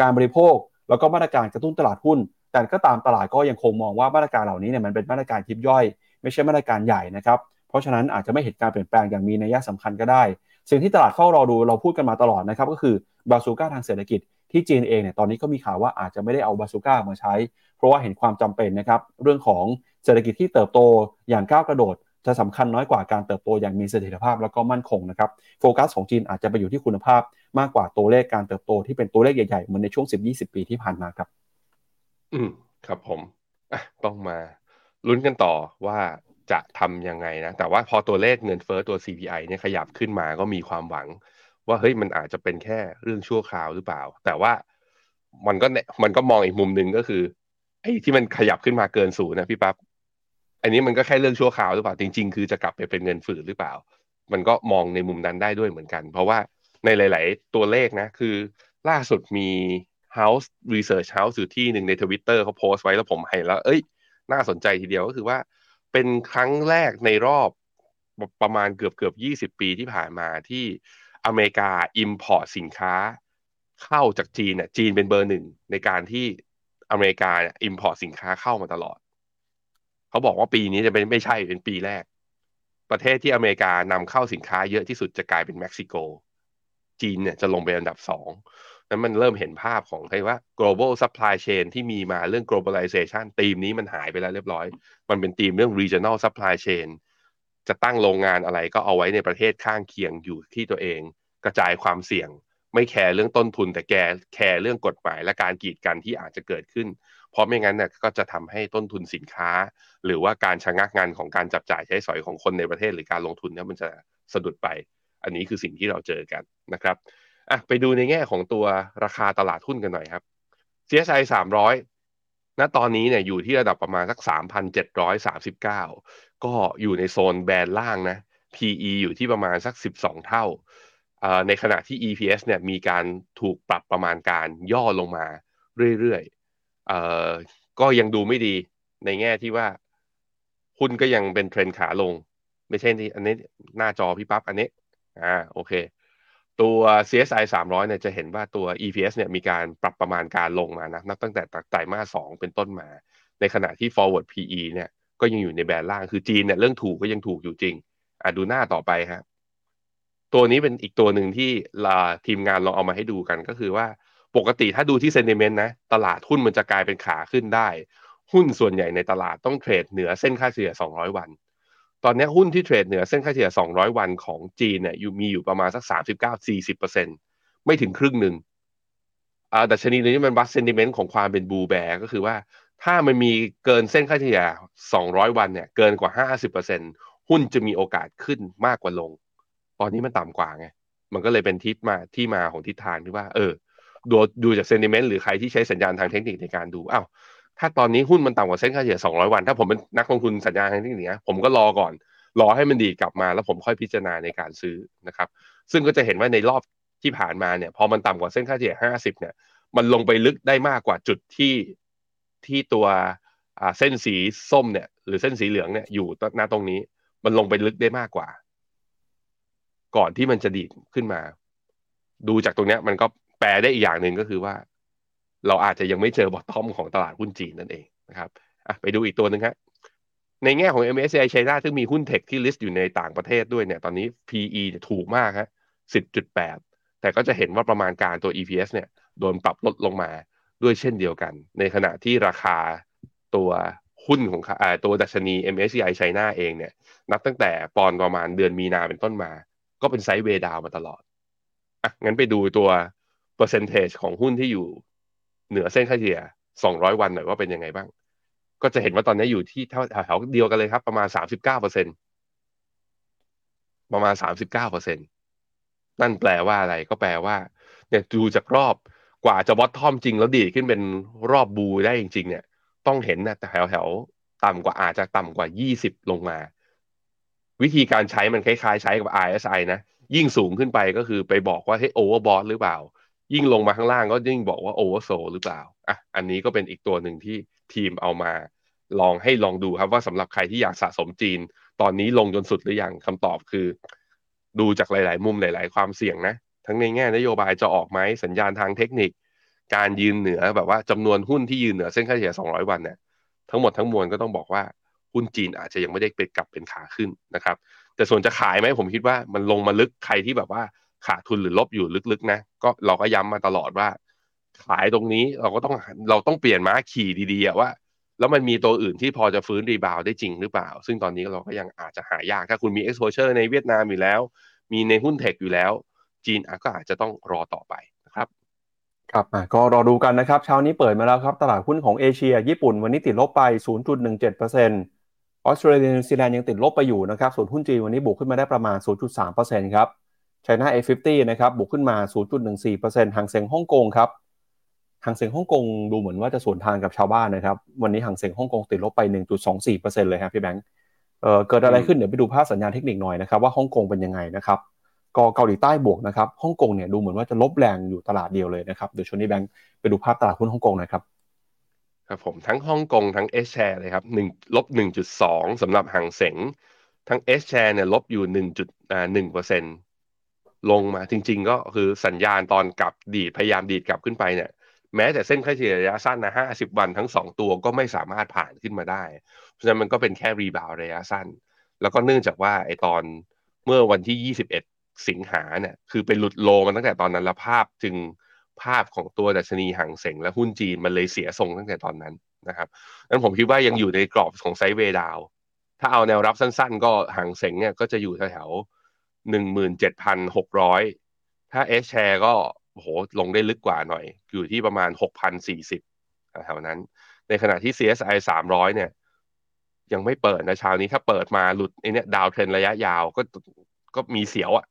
Speaker 2: การบริโภค แล้วก็มาตรการกระตุ้นตลาดหุ้น แต่ก็ตามตลาดก็ยังคงมองว่ามาตรการเหล่านี้เนี่ยมันเป็นมาตรการทิบย่อย ไม่ใช่มาตรการใหญ่นะครับเพราะฉะนั้นอาจจะไม่เห็นการเปลี่ยนแปลงอย่างมีนัยสำคัญก็ได้ สิ่งที่ตลาดเข้ารอดูเราพูดกันมาตลอดนะครับก็คือบาซูก้าทางเศรษฐกิจที่จีนเองเนี่ยตอนนี้ก็มีข่าวว่าอาจจะไม่ได้เอาบาซูก้ามาใช้ เพราะว่าเห็นความจำเป็นนะครับเรื่องของเศรษฐกิจที่เติบโตอย่างก้าวกระโดด จะสำคัญน้อยกว่าการเติบโตอย่างมีเสถียรภาพแล้วก็มั่นคงนะครับโฟกัสของจีนอาจจะไปอยู่ที่คุณภาพมากกว่าตัวเลขการเติบโตที่เป็นตัวเลขใหญ่ๆเหมือนในช่วง 10-20 ปีที่ผ่านมาครับ
Speaker 3: อืมครับผมต้องมาลุ้นกันต่อว่าจะทำยังไงนะ แต่ว่าพอตัวเลขเงินเฟ้อตัว CPI เนี่ยขยับขึ้นมาก็มีความหวัง ว่าเฮ้ยมันอาจจะเป็นแค่เรื่องชั่วคราวหรือเปล่า แต่ว่ามันก็เนี่ยมันก็มองอีกมุมหนึ่งก็คือไอ้ที่มันขยับขึ้นมาเกินศูนย์นะพี่ปับ๊บ อันนี้มันก็แค่เรื่องชั่วคราวหรือเปล่าจริง ๆ คือจะกลับไปเป็นเงินฝืดหรือเปล่า มันก็มองในมุมนั้นได้ด้วยเหมือนกัน เพราะว่าในหลาย ๆ ตัวเลขนะ คือล่าสุดมี House Research House อยู่ที่หนึ่งในทวิตเตอร์เขาโพสต์ไว้แล้วผมเห็นแล้ว เอ้ย น่าสนใจทีเดียวก็คือว่า เป็นครั้งแรกในรอบประมาณเกือบเกือบยี่สิบปีที่ผ่านมาที่อเมริกา Import สินค้า เข้าจากจีนเนี่ยจีนเป็นเบอร์หนึ่งในการที่อเมริกาเนี่ย Import สินค้าเข้ามาตลอด เขาบอกว่าปีนี้จะเป็นไม่ใช่เป็นปีแรก ประเทศที่อเมริกานำเข้าสินค้าเยอะที่สุดจะกลายเป็นเม็กซิโก จีนเนี่ยจะลงไปอันดับสองนั้นมันเริ่มเห็นภาพของใครว่า global supply chain ที่มีมาเรื่อง globalization ธีมนี้มันหายไปแล้วเรียบร้อย มันเป็นธีมเรื่อง regional supply chain จะตั้งโรงงานอะไรก็เอาไว้ในประเทศข้างเคียงอยู่ที่ตัวเอง กระจายความเสี่ยง ไม่แคร์เรื่องต้นทุนแต่แกแคร์เรื่องกฎหมายและการกีดกันที่อาจจะเกิดขึ้น เพราะไม่งั้นเนี่ยก็จะทำให้ต้นทุนสินค้า หรือว่าการชะงักงานของการจับจ่ายใช้สอยของคนในประเทศหรือการลงทุนเนี่ยมันจะสะดุดไป อันนี้คือสิ่งที่เราเจอกันนะครับอะไปดูในแง่ของตัวราคาตลาดหุ้นกันหน่อยครับ CSI 300ณตอนนี้เนี่ยอยู่ที่ระดับประมาณสัก 3,739 ก็อยู่ในโซนแบนล่างนะ PE อยู่ที่ประมาณสัก 12 เท่า ในขณะที่ EPS เนี่ยมีการถูกปรับประมาณการย่อลงมาเรื่อยๆ ก็ยังดูไม่ดีในแง่ที่ว่าหุ้นก็ยังเป็นเทรนขาลง ไม่ใช่ที่อันนี้หน้าจอพี่ปั๊บอันนี้อ่าโอเค ตัว CSI 300เนี่ยจะเห็นว่าตัว EPS เนี่ยมีการปรับประมาณการลงมานะนับตั้งแต่ไตรมาสสองเป็นต้นมา ในขณะที่ forward PE เนี่ยก็ยังอยู่ในแบรนด์ล่างคือจีนเนี่ยเรื่องถูกก็ยังถูกอยู่จริงอะดูหน้าต่อไปครับตัวนี้เป็นอีกตัวหนึ่งที่ลาทีมงานลองเอามาให้ดูกันก็คือว่า ปกติถ้าดูที่เซนิเมนต์นะ ตลาดหุ้นมันจะกลายเป็นขาขึ้นได้ หุ้นส่วนใหญ่ในตลาดต้องเทรดเหนือเส้นค่าเฉลี่ย 200 วัน ตอนนี้หุ้นที่เทรดเหนือเส้นค่าเฉลี่ย 200 วันของจีนเนี่ยอยู่มีอยู่ประมาณสัก 39-40%ไม่ถึงครึ่งหนึ่งอ่าดัชนีนี้มันวัดเซนิเมนต์ของความเป็นบูแบร์ก็คือว่าถ้ามันมีเกินเส้นค่าเฉลี่ย 200 วันเนี่ย เกินกว่า 50%หุ้นจะมีโอกาสขึ้นมากกว่าลง ตอนนี้มันต่ำกว่าไง มันก็เลยเป็นทิศมาที่มาของทิศทางที่ว่า เออ ดูดูจากเซนิเมนต์หรือใครที่ใช้สัญญาณทางเทคนิคในการดูอ้าวถ้าตอนนี้หุ้นมันต่ำกว่าเส้นค่าเฉลี่ย200 วัน ถ้าผมเป็นนักลงทุนสัญญาณทางเทคนิคผมก็รอก่อน รอให้มันดีกลับมาแล้วผมค่อยพิจารณาในการซื้อนะครับ ซึ่งก็จะเห็นว่าในรอบที่ผ่านมาเนี่ย พอมันต่ำกว่าเส้นค่าเฉลี่ย50 เนี่ย มันลงไปลึกได้มากกว่าจุดที่ที่ตัวเส้นสีส้มเนี่ย หรือเส้นสีเหลืองเนี่ยอยู่หน้าตรงนี้ มันลงไปลึกได้มากกว่า ก่อนที่มันจะดีดขึ้นมา ดูจากตรงนี้มันก็ แปลได้อีกอย่างหนึ่งก็คือว่า เราอาจจะยังไม่เจอบอททอมของตลาดหุ้นจีนนั่นเองนะครับอะไปดูอีกตัวหนึ่งครับในแง่ของ MSCI China ซึ่งมีหุ้นเทคที่ลิสต์อยู่ในต่างประเทศด้วยเนี่ย ตอนนี้ PE ถูกมากฮะ10.8 แต่ก็จะเห็นว่าประมาณการตัว EPS เนี่ยโดนปรับลดลงมาด้วยเช่นเดียวกัน ในขณะที่ราคาตัวหุ้นของตัวดัชนี MSCI China เองเนี่ย นับตั้งแต่ปอนประมาณเดือนมีนาเป็นต้นมา ก็เป็นไซด์เวดาวมาตลอดอะงั้นไปดูตัว เปอร์เซนเทจของหุ้นที่อยู่เหนือเส้นค่าเฉลี่ย 200 วันหน่อยว่าเป็นยังไงบ้าง ก็จะเห็นว่าตอนนี้อยู่ที่แถวเดียวกันเลยครับ ประมาณ 39เปอร์เซ็นประมาณ 39เปอร์เซ็นนั่นแปลว่าอะไรก็แปลว่าเนี่ยดูจากรอบกว่าจะบอททอมจริงแล้วดีขึ้นเป็นรอบบูได้จริง ๆ เนี่ย ต้องเห็นนะแถวแถวต่ำกว่าอาจจะต่ำกว่า 20 ลงมา วิธีการใช้มันคล้ายๆ ใช้กับ RSI นะ ยิ่งสูงขึ้นไปก็คือไปบอกว่าให้โอเวอร์บอทหรือเปล่า ยิ่งลงมาข้างล่างก็ยิ่งบอกว่าโอเวอร์โซหรือเปล่าอะอันนี้ก็เป็นอีกตัวหนึ่งที่ทีมเอามาลองให้ลองดูครับว่าสำหรับใครที่อยากสะสมจีน ตอนนี้ลงจนสุดหรือยังคำตอบคือ ดูจากหลาย ๆ มุมหลาย ๆ ความเสี่ยงนะ ทั้งในแง่นโยบายจะออกไหมสัญญาณทางเทคนิค การยืนเหนือแบบว่าจำนวนหุ้นที่ยืนเหนือเส้นค่าเฉลี่ย 200 วันเนี่ยทั้งหมดทั้งมวลก็ต้องบอกว่าหุ้นจีนอาจจะยังไม่ได้เป็นกลับเป็นขาขึ้นนะครับ แต่ส่วนจะขายไหมผมคิดว่ามันลงมาลึกใครที่แบบว่า ขาดทุนหรือลบอยู่ลึกๆนะก็เราก็ย้ำมาตลอดว่า ขายตรงนี้เราก็ต้องเราต้องเปลี่ยนม้าขี่ดีๆว่า แล้วมันมีตัวอื่นที่พอจะฟื้นรีบาวได้จริงหรือเปล่า ซึ่งตอนนี้เราก็ยังอาจจะหายากถ้าคุณมี exposure ในเวียดนามอยู่แล้ว มีในหุ้นเทคอยู่แล้ว จีนก็อาจจะต้องรอต่อไปนะ
Speaker 2: ครับก็รอดูกันนะครับเช้านี้เปิดมาแล้วครับ ตลาดหุ้นของเอเชีย ญี่ปุ่นวันนี้ติดลบไป 0.17%ออสเตรเลียนิวซีแลนด์ยังติดลบไปอยู่นะครับส่วนหุ้นจีนวันนี้บวกขึ้นมาได้ประมาณ 0.3%ครับ ชน่า A50 นะครับบวกขึ้นมา 0.14%หางเซ็งฮ่องกงครับหางเซ็งฮ่องกงดูเหมือนว่าจะสวนทางกับชาวบ้านนะครับ วันนี้หางเซ็งฮ่องกงติดลบไป 1.24%เลยครับพี่แบงค์เเกิดอะไรขึ้นเดี๋ยวไปดูภาพสัญญาณเทคนิคหน่อยนะครับว่าฮ่องกงเป็นยังไงนะครับก็เกาหลีใต้บวกนะครับฮ่องกงเนี่ยดูเหมือนว่าจะลบแรงอยู่ตลาดเดียวเลยนะครับเดี๋ยวชวนนี้แบงค์ไปดูภาพตลาดหุ้นฮ่องกงหนะครับ
Speaker 3: ครับผมทั้งฮ่องกงทั้งเอชแชร์เลยครับหนึ่งลบหนึ่งจุดสองสำหรับหางเสงทั้งเอชแชร์เนี่ยลบอยู่หนึ่งจุดอ่าหนึ่งเปอร์เซ็น ลงมาจริง ๆ ก็คือสัญญาณตอนกลับดีดพยายามดีดกลับขึ้นไปเนี่ยแม้แต่เส้นค่าเฉลี่ยระยะสั้นนะห้าสิบวันทั้งสองตัวก็ไม่สามารถผ่านขึ้นมาได้ เพราะฉะนั้นมันก็เป็นแค่รีบาวระยะสั้น แล้วก็เนื่องจากว่าไอตอนเมื่อวันที่ยี่สิบเอ็ดสิงหาเนี่ยคือเป็นหลุดโลมันตั้งแต่ตอนนั้นแล้วภาพจึงภาพของตัวดัชนีหางเสงและหุ้นจีนมันเลยเสียทรงตั้งแต่ตอนนั้นนะครับนั้นผมคิดว่ายังอยู่ในกรอบของไซด์เวดาว ถ้าเอาแนวรับสั้นๆ ก็หางเสงเนี่ยก็จะอยู่แถวๆ หนึ่งหมื่นเจ็ดพันหกร้อยถ้าเอชแชร์ก็โหลงได้ลึกกว่าหน่อย อยู่ที่ประมาณหกพันสี่สิบแถวนั้น ในขณะที่ CSI สามร้อยเนี่ย ยังไม่เปิดนะเช้านี้ถ้าเปิดมาหลุดไอเนี้ยดาวเทรนระยะยาวก็ก็มีเสียวอะ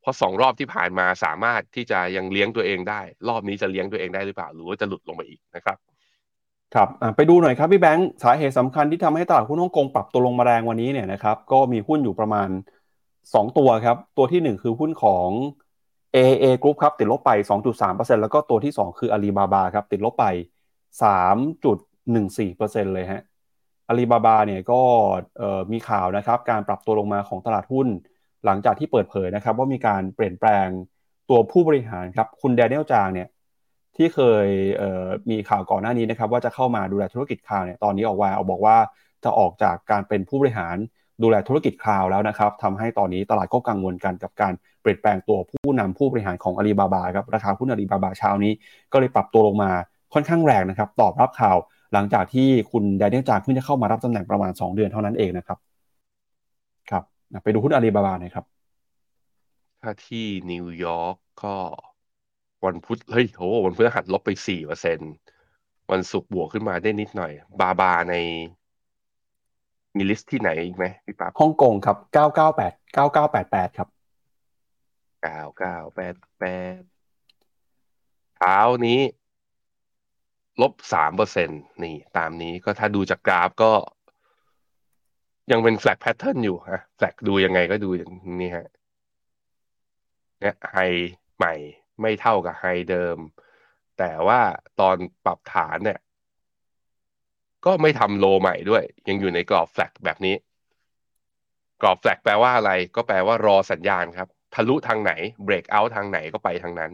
Speaker 3: เพราะสองรอบที่ผ่านมาสามารถที่จะยังเลี้ยงตัวเองได้ รอบนี้จะเลี้ยงตัวเองได้หรือเปล่า หรือว่าจะหลุดลงไปอีกนะครับ
Speaker 2: ครับไปดูหน่อยครับพี่แบงค์สาเหตุสำคัญที่ทำให้ตลาดหุ้นฮ่องกงปรับตัวลงมาแรงวันนี้เนี่ยนะครับก็มีหุ้นอยู่ประมาณ 2ตัวครับ ตัวที่1คือหุ้นของ AA Group ครับ ติดลบไป 2.3%แล้วก็ตัวที่2คือ Alibaba ครับ ติดลบไป 3.14%เลยฮะอาลีบาบาเนี่ยก็มีข่าวนะครับการปรับตัวลงมาของตลาดหุ้น หลังจากที่เปิดเผยนะครับ ว่ามีการเปลี่ยนแปลงตัวผู้บริหารครับคุณแดเนียลจางเนี่ยที่เคยมีข่าวก่อนหน้านี้นะครับ ว่าจะเข้ามาดูแลธุรกิจคลาวเนี่ยตอนนี้ออกมาเอาบอกว่าจะออกจากการเป็นผู้บริหาร ดูแลธุรกิจคลาวแล้วนะครับทำให้ตอนนี้ตลาดก็กังวลกันกับการเปลี่ยนแปลงตัวผู้นำผู้บริหารของอาลีบาบาครับราคาหุ้นอาลีบาบาเช้านี้ ก็เลยปรับตัวลงมาค่อนข้างแรงนะครับตอบรับข่าวหลังจากที่คุณแดเนียลจางเพิ่งจะเข้ามารับตำแหน่งประมาณ 2 เดือนเท่านั้นเองนะครับครับไปดูหุ้นอาลีบาบาหน่อยครับ
Speaker 3: ถ้าที่นิวยอร์กก็วันพุธเฮ้ยโหวันพฤหัสลบไปสี่เปอร์เซ็นวันศุกร์บวกขึ้นมาได้นิดหน่อย บาบาเนี่ย มี list ที่ไหนอีกไหมพี่ปั๊บ
Speaker 2: ฮ่องกงครับเก้าเก้าแปดเก้าเก้าแปดแปดครับ
Speaker 3: เก้าเก้าแปดแปดเช้านี้ลบสามเปอร์เซ็นนี่ ตามนี้ก็ถ้าดูจากกราฟก็ ยังเป็น flag pattern อยู่ฮะ flag ดูยังไงก็ดูอย่างนี้ฮะเนี่ย high ใหม่ไม่เท่ากับ high เดิม แต่ว่าตอนปรับฐานเนี่ย ก็ไม่ทำ low ใหม่ด้วย ยังอยู่ในกรอบ flag แบบนี้ กรอบ flag แปลว่าอะไร ก็แปลว่ารอสัญญาณครับทะลุทางไหน breakout ทางไหนก็ไปทางนั้น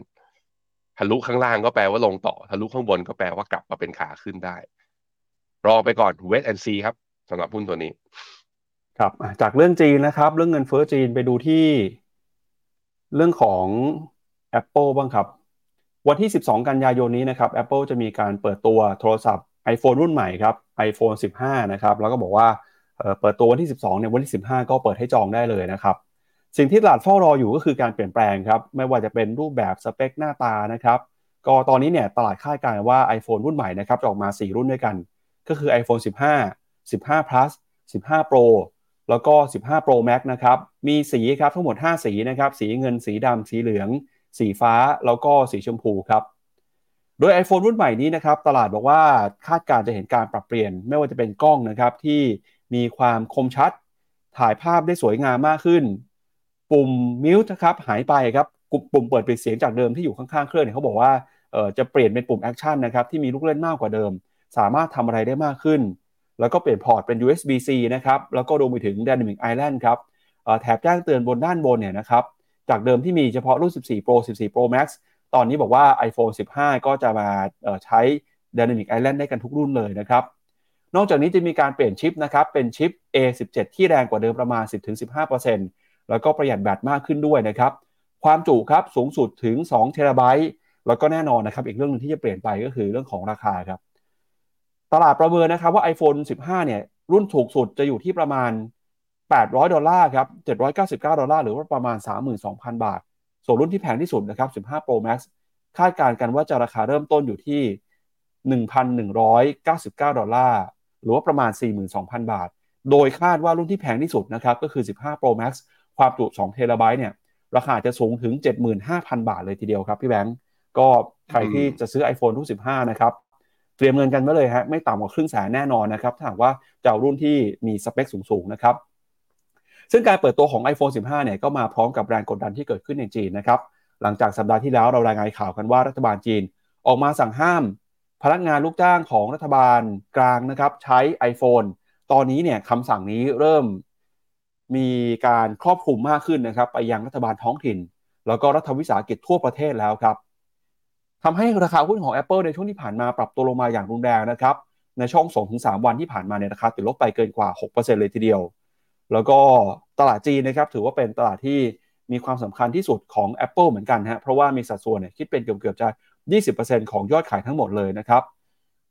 Speaker 3: ทะลุข้างล่างก็แปลว่าลงต่อทะลุข้างบนก็แปลว่ากลับมาเป็นขาขึ้นได้ รอไปก่อนเวทแอนซีครับสำหรับหุ้นตัวนี้
Speaker 2: ครับจากเรื่องจีนนะครับ เรื่องเงินเฟ้อจีนไปดูที่ เรื่องของ Apple บ้างครับ วันที่ 12 กันยายนนี้นะครับ Apple จะมีการเปิดตัวโทรศัพท์ iPhone รุ่นใหม่ครับ iPhone 15 นะครับแล้วก็บอกว่าเปิดตัววันที่ 12เนี่ยวันที่ 15 ก็เปิดให้จองได้เลยนะครับสิ่งที่ตลาดเฝ้ารออยู่ก็คือการเปลี่ยนแปลงครับไม่ว่าจะเป็นรูปแบบสเปคหน้าตานะครับก็ตอนนี้เนี่ยตลาดคาดการณ์ว่า iPhone รุ่นใหม่นะครับจะออกมา 4 รุ่นด้วยกัน ก็คือ iPhone 15 15 plus 15 Pro แล้วก็ 15 Pro Max นะครับมีสีครับทั้งหมด 5 สีนะครับสีเงินสีดำสีเหลือง สีฟ้าแล้วก็สีชมพูครับ โดย iPhone รุ่นใหม่นี้นะครับตลาดบอกว่าคาดการจะเห็นการปรับเปลี่ยน ไม่ว่าจะเป็นกล้องนะครับที่มีความคมชัด ถ่ายภาพได้สวยงามมากขึ้น ปุ่ม mute นะครับหายไปครับปุ่มเปิดปิดเสียงจากเดิมที่อยู่ข้างๆเครื่องเนี่ยเขาบอกว่าจะเปลี่ยนเป็นปุ่ม Action นะครับที่มีลูกเล่นมากกว่าเดิม สามารถทำอะไรได้มากขึ้น แล้วก็เปลี่ยนพอร์ตเป็น USB-C นะครับแล้วก็รวมไปถึง Dynamic Island ครับแถบแจ้งเตือนบนด้านบนเนี่ยนะครับจากเดิมที่มีเฉพาะรุ่น 14 Pro 14 Pro Max ตอนนี้บอกว่า iPhone 15 ก็จะมาใช้ Dynamic Island ได้กันทุกรุ่นเลยนะครับ นอกจากนี้จะมีการเปลี่ยนชิปนะครับ เป็นชิป A17 ที่แรงกว่าเดิมประมาณ 10-15%แล้วก็ประหยัดแบตมากขึ้นด้วยนะครับ ความจุครับสูงสุดถึง2เทราไบต์แล้วก็แน่นอนนะครับ อีกเรื่องนึงที่จะเปลี่ยนไปก็คือเรื่องของราคาครับ ตลาดประเมินนะครับว่า iPhone 15 เนี่ย รุ่นถูกสุดจะอยู่ที่ประมาณ 800 ดอลลาร์ครับ 799 ดอลลาร์หรือว่าประมาณ 32,000 บาท ส่วนรุ่นที่แพงที่สุดนะครับ 15 Pro Max คาดการณ์กันว่าจะราคาเริ่มต้นอยู่ที่ 1,199 ดอลลาร์ หรือว่าประมาณ 42,000 บาท โดยคาดว่ารุ่นที่แพงที่สุดนะครับก็คือ 15 Pro Max ความจุ2เทราไบต์เนี่ยราคาจะสูงถึง 75,000 บาทเลยทีเดียวครับพี่แบงก์ก็ใครที่จะซื้อ iPhone รุ่น 15 นะครับ เตรียมเงินกันไว้เลยฮะไม่ต่ำกว่าครึ่งแสนแน่นอนนะครับ ถ้าหากว่าจะเอารุ่นที่มีสเปคสูงๆนะครับ ซึ่งการเปิดตัวของ iPhone 15 เนี่ยก็มาพร้อมกับแรงกดดันที่เกิดขึ้นในจีนนะครับ หลังจากสัปดาห์ที่แล้วเรารายงานข่าวกันว่ารัฐบาลจีน ออกมาสั่งห้าม พนักงานลูกจ้างของรัฐบาลกลางนะครับใช้ iPhone ตอนนี้เนี่ยคำสั่งนี้เริ่มมีการครอบคลุมมากขึ้นนะครับไปยังรัฐบาลท้องถิ่น แล้วก็รัฐวิสาหกิจทั่วประเทศแล้วครับทำให้ราคาหุ้นของ Apple ในช่วงที่ผ่านมาปรับตัวลงมาอย่างรุนแรงนะครับในช่วง 2-3 วันที่ผ่านมาเนี่ยราคาติดลบไปเกินกว่า 6%เลยทีเดียว แล้วก็ตลาดจีนนะครับถือว่าเป็นตลาดที่มีความสำคัญที่สุดของ Apple เหมือนกันฮะเพราะว่ามีสัดส่วนเนี่ยคิดเป็นเกือบๆจะ 20%ของยอดขายทั้งหมดเลยนะครับ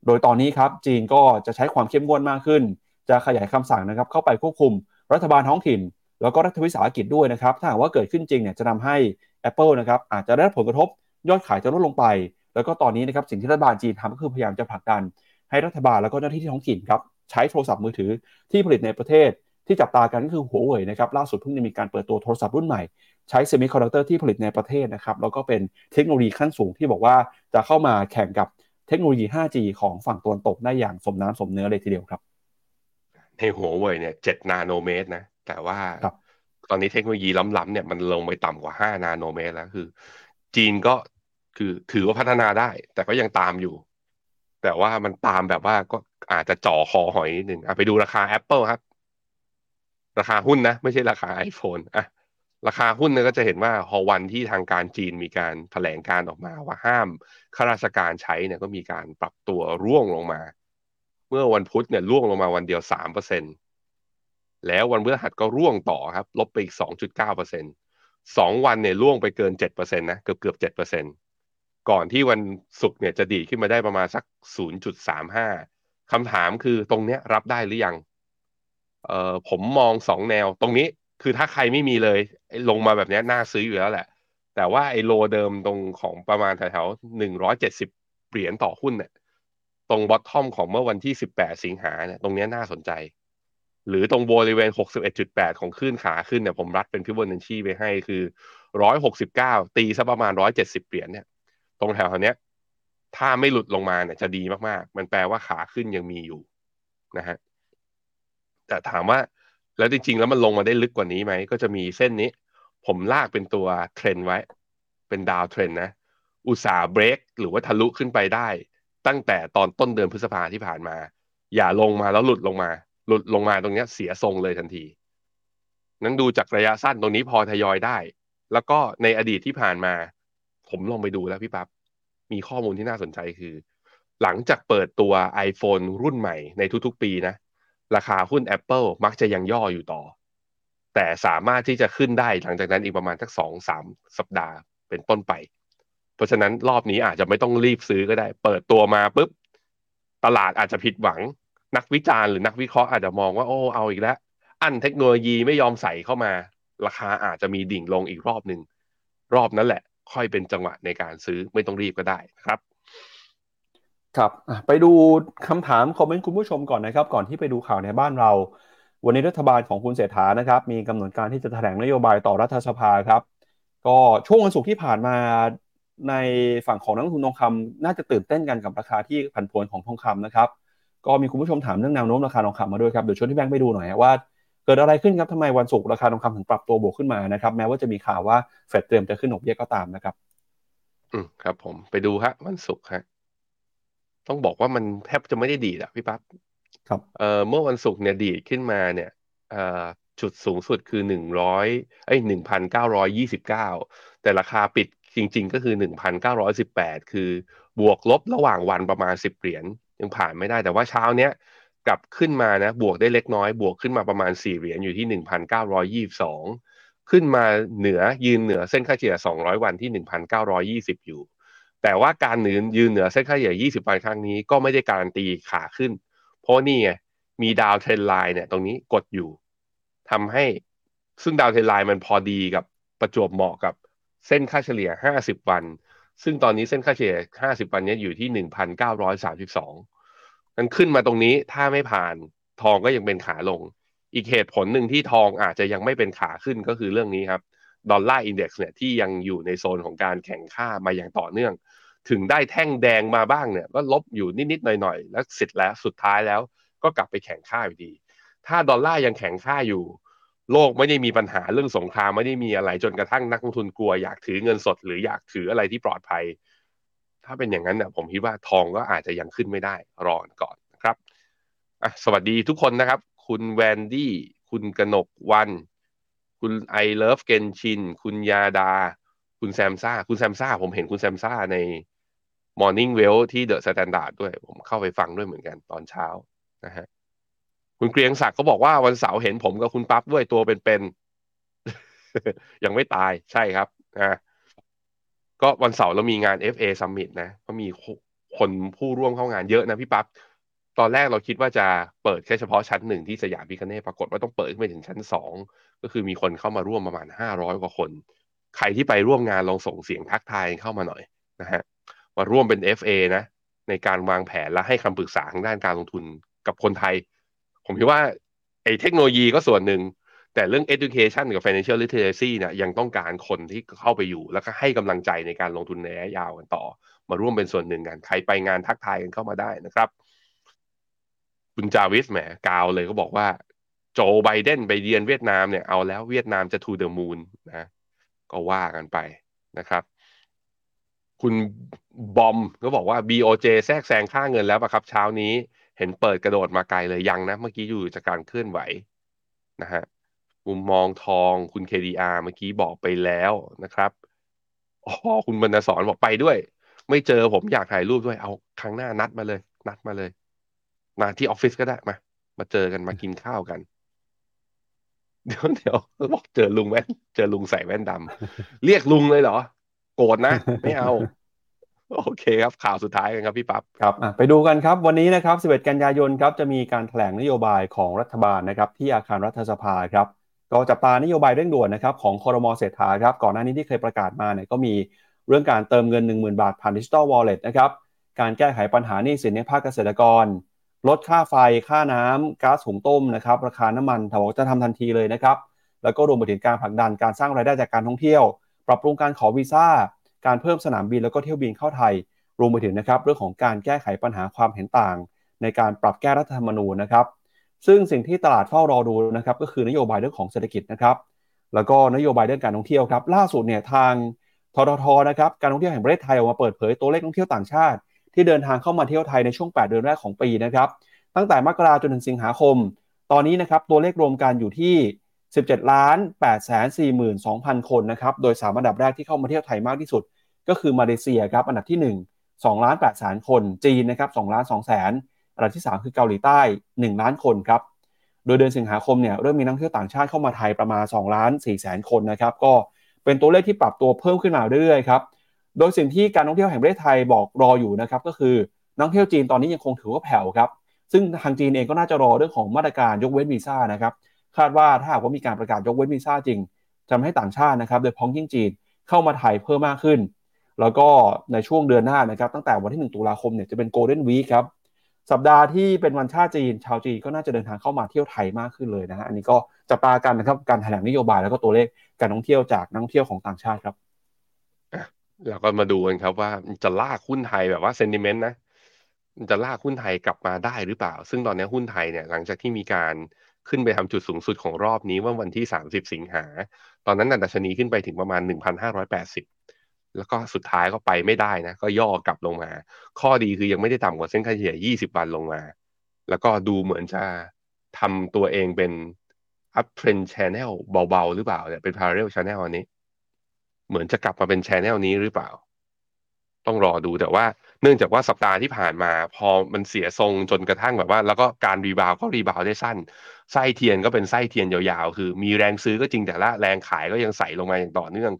Speaker 2: โดยตอนนี้ครับจีนก็จะใช้ความเข้มงวดมากขึ้น จะขยายคำสั่งนะครับเข้าไปควบคุมรัฐบาลท้องถิ่น แล้วก็รัฐวิสาหกิจด้วยนะครับ ถ้าหากว่าเกิดขึ้นจริงเนี่ยจะทาให้ Apple นะครับอาจจะได้ผลกระทบยอดขายจะลดลงไป แล้วก็ตอนนี้นะครับสิ่งที่รัฐบาลจีนทำก็คือพยายามจะผลักดัน ให้รัฐบาลแล้วก็เจ้าหน้าที่ท้องถิ่นครับใช้โทรศัพท์มือถือที่ผลิตในประเทศ ที่จับตากันก็คือหัวเว่ยนะครับล่าสุดเพิ่งจะมีการเปิดตัวโทรศัพท์รุ่นใหม่ ใช้เซมิคอนดักเตอร์ที่ผลิตในประเทศนะครับแล้วก็เป็นเทคโนโลยีขั้นสูงที่บอกว่าจะเข้ามาแข่งกับเทคโนโลยี 5G ของฝั่งตะวันตกได้อย่างสมน้ำสมเนื้อเลยทีเดียวครับ
Speaker 3: ในหัวเว่ยเนี่ยเจ็ดนาโนเมตรนะ แต่ว่าตอนนี้เทคโนโลยีล้ำๆเนี่ยมันลงไปต่ำกว่า 5 นาโนเมตรแล้วคือ จีนก็คือถือว่าพัฒนาได้ แต่ก็ยังตามอยู่ แต่ว่ามันตามแบบว่าก็อาจจะจ่อคอหอยนิดนึงอะไปดูราคา Apple ครับ ราคาหุ้นนะ ไม่ใช่ราคา iPhone อะราคาหุ้นเนี่ยก็จะเห็นว่าพอวันที่ทางการจีนมีการแถลงการออกมาว่าห้ามข้าราชการใช้เนี่ยก็มีการปรับตัวร่วงลงมา เมื่อวันพุธเนี่ยร่วงลงมาวันเดียวสามเปอร์เซ็นแล้ววันพฤหัสก็ร่วงต่อครับ ลบไปอีกสองจุดเก้าเปอร์เซ็นสองวันเนี่ยร่วงไปเกินเจ็ดเปอร์เซ็นตนะเกือบเกือบเจ็ดเปอร์เซ็นก่อนที่วันศุกร์เนี่ยจะดีขึ้นมาได้ประมาณสักศูนย์จุดสามห้าคำถามคือตรงเนี้ยรับได้หรือยัง เอ่อผมมองสองแนว ตรงนี้คือถ้าใครไม่มีเลยลงมาแบบนี้น่าซื้ออยู่แล้วแหละ แต่ว่าไอ้โลเดิมตรงของประมาณแถวๆหนึ่งร้อยเจ็ดสิบเหรียญต่อหุ้นเนี่ยตรงบอททอมของเมื่อวันที่สิบแปดสิงหาเนี่ยตรงนี้น่าสนใจ หรือตรงบริเวณหกสิบเอ็ดจุดแปดของขึ้นขาขึ้นเนี่ยผมรัดเป็นพิวร์นันชีไปให้คือร้อยหกสิบเก้าตีซะประมาณร้อยเจ็ดสิบเหรียญเนี่ย ตรงแถวเนี้ยถ้าไม่หลุดลงมาเนี่ยจะดีมากๆ มันแปลว่าขาขึ้นยังมีอยู่นะฮะ แต่ถามว่าแล้วจริงๆ แล้วมันลงมาได้ลึกกว่านี้ไหม ก็จะมีเส้นนี้ ผมลากเป็นตัวเทรนไว้ เป็นดาวเทรนนะ อุตสาห์เบรกหรือว่าทะลุขึ้นไปได้ ตั้งแต่ตอนต้นเดือนพฤษภาที่ผ่านมา อย่าลงมาแล้วหลุดลงมา หลุดลงมาตรงนี้เสียทรงเลยทันที นั้นดูจากระยะสั้นตรงนี้พอทยอยได้ แล้วก็ในอดีตที่ผ่านมา ผมลองไปดูแล้วพี่ปับ๊บมีข้อมูลที่น่าสนใจคือ หลังจากเปิดตัว iPhone รุ่นใหม่ในทุกๆ ปีนะ ราคาหุ้น Apple มักจะยังย่ออยู่ต่อ แต่สามารถที่จะขึ้นได้หลังจากนั้นอีกประมาณสักสองสามสัปดาห์เป็นต้นไป เพราะฉะนั้นรอบนี้อาจจะไม่ต้องรีบซื้อก็ได้ เปิดตัวมาปุ๊บ ตลาดอาจจะผิดหวัง นักวิจารณ์หรือนักวิเคราะห์อาจจะมองว่าโอ้เอาอีกแล้ว อันเทคโนโลยีไม่ยอมใส่เข้ามา ราคาอาจจะมีดิ่งลงอีกรอบหนึ่งรอบนั้นแหละ ค่อยเป็นจังหวะในการซื้อไม่ต้องรีบก็ได้นะครับ
Speaker 2: ครับไปดูคำถามคอมเมนต์คุณผู้ชมก่อนนะครับ ก่อนที่ไปดูข่าวในบ้านเรา วันนี้รัฐบาลของคุณเศรษฐานะครับ มีกำหนดการที่จะแถลงนโยบายต่อรัฐสภาครับ ก็ช่วงวันศุกร์ที่ผ่านมาในฝั่งของนักลงทุนทองคำน่าจะตื่นเต้นกันกับราคาที่ผันผวนของทองคำนะครับ ก็มีคุณผู้ชมถามเรื่องแนวโน้มราคาทองคำมาด้วยครับเดี๋ยวชวนที่แบงค์ไปดูหน่อยว่าเกิดอะไรขึ้นครับทำไมวันศุกร์ราคาทองคำถึงปรับตัวบวกขึ้นมานะครับ แม้ว่าจะมีข่าวว่าเฟดเตรียมจะขึ้นดอกเบี้ยก็ตามนะครับ
Speaker 3: อืมครับ ผมไปดูฮะวันศุกร์ฮะ ต้องบอกว่ามันแทบจะไม่ได้ดีอะพี่ปั๊บ
Speaker 2: ครับ
Speaker 3: เอ่อเมื่อวันศุกร์เนี่ยดีดขึ้นมาเนี่ยเอ่อจุดสูงสุดคือหนึ่งร้อยเอ้ยหนึ่งพันเก้าร้อยยี่สิบเก้าแต่ราคาปิดจริง ๆ ก็คือหนึ่งพันเก้าร้อยสิบแปดคือบวกลบระหว่างวันประมาณสิบเหรียญยังผ่านไม่ได้แต่ว่าเช้าเนี้ยกลับขึ้นมานะบวกได้เล็กน้อย บวกขึ้นมาประมาณสี่เหรียญอยู่ที่หนึ่งพันเก้าร้อยยี่สองขึ้นมาเหนือยืนเหนือเส้นค่าเฉลี่ยสองร้อยวันที่หนึ่งพันเก้าร้อยยี่สิบอยู่ แต่ว่าการหนืนยืนเหนือเส้นค่าเฉลี่ย 20 วันครั้งนี้ก็ไม่ได้การันตีขาขึ้น เพราะนี่ไงมี downtrend line เนี่ยตรงนี้กดอยู่ทำให้ซึ่ง downtrend line มันพอดีกับประจวบเหมาะกับเส้นค่าเฉลี่ย 50 วัน ซึ่งตอนนี้เส้นค่าเฉลี่ย 50 วันนี้อยู่ที่ 1,932นั้นขึ้นมาตรงนี้ถ้าไม่ผ่านทองก็ยังเป็นขาลง อีกเหตุผลหนึ่งที่ทองอาจจะยังไม่เป็นขาขึ้นก็คือเรื่องนี้ครับดอลลาร์อินเด็กซ์เนี่ยที่ยังอยู่ในโซนของการแข่งค่ามาอย่างต่อเนื่อง ถึงได้แท่งแดงมาบ้างเนี่ยก็ลบอยู่นิดๆหน่อยๆ แล้วเสร็จแล้วสุดท้ายแล้วก็กลับไปแข่งค่าอยู่ดี ถ้าดอลลาร์ยังแข็งค่าอยู่ โลกไม่ได้มีปัญหาเรื่องสงครามไม่ได้มีอะไรจนกระทั่งนักลงทุนกลัวอยากถือเงินสด หรืออยากถืออะไรที่ปลอดภัย ถ้าเป็นอย่างนั้นเนี่ยผมคิดว่าทองก็อาจจะยังขึ้นไม่ได้รอก่อนนะครับสวัสดีทุกคนนะครับ คุณแวนดี้คุณกนกวรรณ คุณไอเลิฟเกนชิน คุณยาดา คุณแซมซ่า คุณแซมซ่า ผมเห็นคุณแซมซ่าใน Morning Wealth ที่ THE STANDARD ด้วย ผมเข้าไปฟังด้วยเหมือนกันตอนเช้านะฮะคุณเกรียงศักดิ์เขาบอกว่าวันเสาร์เห็นผมกับคุณปั๊บด้วยตัวเป็นๆยังไม่ตายใช่ครับนะก็วันเสาร์เรามีงาน FA Summit นะ ก็มีคนผู้ร่วมเข้างานเยอะนะพี่ปั๊บตอนแรกเราคิดว่าจะเปิดแค่เฉพาะชั้นหนึ่งที่สยามพิคเน่ปรากฏว่าต้องเปิดขึ้นไปถึงชั้นสองก็คือมีคนเข้ามาร่วมประมาณห้าร้อยกว่าคน ใครที่ไปร่วมงานลองส่งเสียงทักทายเข้ามาหน่อยนะฮะ มาร่วมเป็น FA นะ ในการวางแผนและให้คำปรึกษาทางด้านการลงทุนกับคนไทย ผมคิดว่าไอ้เทคโนโลยีก็ส่วนหนึ่ง แต่เรื่อง education กับ financial literacy เนี่ยยังต้องการคนที่เข้าไปอยู่ แล้วก็ให้กำลังใจในการลงทุนในระยะยาวกันต่อ มาร่วมเป็นส่วนหนึ่งกัน ใครไปงานทักทายกันเข้ามาได้นะครับ คุณจาวิสแหมกาวเลยก็บอกว่า โจไบเดนไปเยือนเวียดนามเนี่ยเอาแล้วเวียดนามจะ to the moon นะก็ว่ากันไปนะครับ คุณบอมก็บอกว่า BOJ แทรกแซงค่าเงินแล้วปะครับ เช้านี้เห็นเปิดกระโดดมาไกลเลยยังนะ เมื่อกี้อยู่จากการเคลื่อนไหวนะฮะมุมมองทองคุณ KDR เมื่อกี้บอกไปแล้วนะครับอ๋อคุณบรรณสอนบอกไปด้วย ไม่เจอผมอยากถ่ายรูปด้วยเอาครั้งหน้านัดมาเลย นัดมาเลย มาที่ออฟฟิศก็ได้มา มาเจอกันมากินข้าวกัน เดี๋ยวเดี๋ยวบอกเจอลุงแว่นเจอลุงใส่แว่นดำเรียกลุงเลยเหรอ โกรธนะ ไม่เอา โอเคครับข่าวสุดท้ายกันครับพี่ปับ๊บ
Speaker 2: ครับอะไปดูกันครับ วันนี้นะครับ 11 กันยายนครับจะมีการแถลงนโยบายของรัฐบาลนะครับ ที่อาคารรัฐสภาครับก็จับตานโยบายเร่งด่วนนะครับของคอรมอเศรษฐาครับก่อนหน้านี้ที่เคยประกาศมาเนี่ยก็มีเรื่องการเติมเงิน 10,000 บาทผ่านดิจิ t a ลวอลเล็ตนะครับการแก้ไขปัญหาหนี้สินในภาคเกษตรกร ลดค่าไฟค่าน้ำก๊าซหุงต้มนะครับราคาน้ำมันถบอกจะทำทันทีเลยนะครับแล้วก็รวมไปถึงการผลักดันการสร้างรายได้จากการท่องเที่ยว ปรับปรุงการขอวีซ่า การเพิ่มสนามบินแล้วก็เที่ยวบินเข้าไทย รวมไปถึงนะครับเรื่องของการแก้ไขปัญหาความเห็นต่าง ในการปรับแก้รัฐธรรมนูญนะครับ ซึ่งสิ่งที่ตลาดเฝ้ารอดูนะครับก็คือนโยบายเรื่องของเศรษฐกิจนะครับ แล้วก็นโยบายเรื่องการท่องเที่ยวครับ ล่าสุดเนี่ยทางทททนะครับการท่องเที่ยวแห่งประเทศไทยออกมาเปิดเผยตัวเลขท่องเที่ยวต่างชาติ ที่เดินทางเข้ามาเที่ยวไทยในช่วง 8 เดือนแรกของปีนะครับ ตั้งแต่มกราจนถึงสิงหาคม ตอนนี้นะครับตัวเลขรวมกันอยู่ที่ 17ล้าน8 4 2 0 0 0 คนนะครับโดยสามอันดับแรกที่เข้ามาเที่ยวไทยมากที่สุด ก็คือมาเลเซียครับอันดับที่ 1 2ล้าน8แสนคนจีนนะครับ2ล้าน2แสนอันดับที่ 3 คือเกาหลีใต้ 1 ล้านคนครับโดยเดือนสิงหาคมเนี่ยเริ่มมีนักท่องเที่ยวต่างชาติเข้ามาไทยประมาณ2ล้าน4แสนคนนะครับก็เป็นตัวเลขที่ปรับตัวเพิ่มขึ้นมาเรื่อยๆครับโดยสิ่งที่การท่องเที่ยวแห่งประเทศไทยบอกรออยู่นะครับก็คือนักท่องเที่ยวจีนตอนนี้ยังคงถือว่าแผ่วครับซึ่งทางจีนเองก็น่าจะรอเรื่องของมาตรการยกเว้นวีซ่านะครับ คาดว่าถ้าหากว่ามีการประกาศยกเว้นวีซ่าจริงจะทำให้ต่างชาตินะครับ โดยพ้องยิ่งจีนเข้ามาไทยเพิ่มมากขึ้น แล้วก็ในช่วงเดือนหน้านะครับ ตั้งแต่วันที่ 1 ตุลาคมเนี่ยจะเป็นโกลเด้นวีคครับ สัปดาห์ที่เป็นวันชาติจีน ชาวจีนก็น่าจะเดินทางเข้ามาเที่ยวไทยมากขึ้นเลยนะฮะ อันนี้ก็จับตากันนะครับ การแถลงนโยบายแล้วก็ตัวเลขการท่องเที่ยวจากนักท่องเที่ยวของต่างชาติครับ
Speaker 3: เราก็มาดูกันครับว่าจะลากหุ้นไทยแบบว่าเซนติเมนต์นะจะลากหุ้นไทยกลับมาได้หรือเปล่า ซึ่งตอนนี้หุ้นไทยเนี่ยหลังจากที่มีการ ขึ้นไปทำจุดสูงสุดของรอบนี้ว่าวันที่ 30 สิงหา ตอนนั้นดัชนีขึ้นไปถึงประมาณ 1,580 แล้วก็สุดท้ายก็ไปไม่ได้นะ ก็ย่อกลับลงมา ข้อดีคือยังไม่ได้ต่ำกว่าเส้นค่าเฉลี่ย 20 วันลงมา แล้วก็ดูเหมือนจะทำตัวเองเป็น up trend channel เบาๆ หรือเปล่าเนี่ยเป็น parallel channel อันนี้ เหมือนจะกลับมาเป็น channel นี้หรือเปล่า ต้องรอดูแต่ว่า เนื่องจากว่าสัปดาห์ที่ผ่านมา พอมันเสียทรงจนกระทั่งแบบว่า แล้วก็การ rebound ก็ rebound ได้สั้นไส้เทียนก็เป็นไส้เทียนยาวๆ คือมีแรงซื้อก็จริงแต่ละแรงขายก็ยังใส่ลงมาอย่างต่อเนื่อง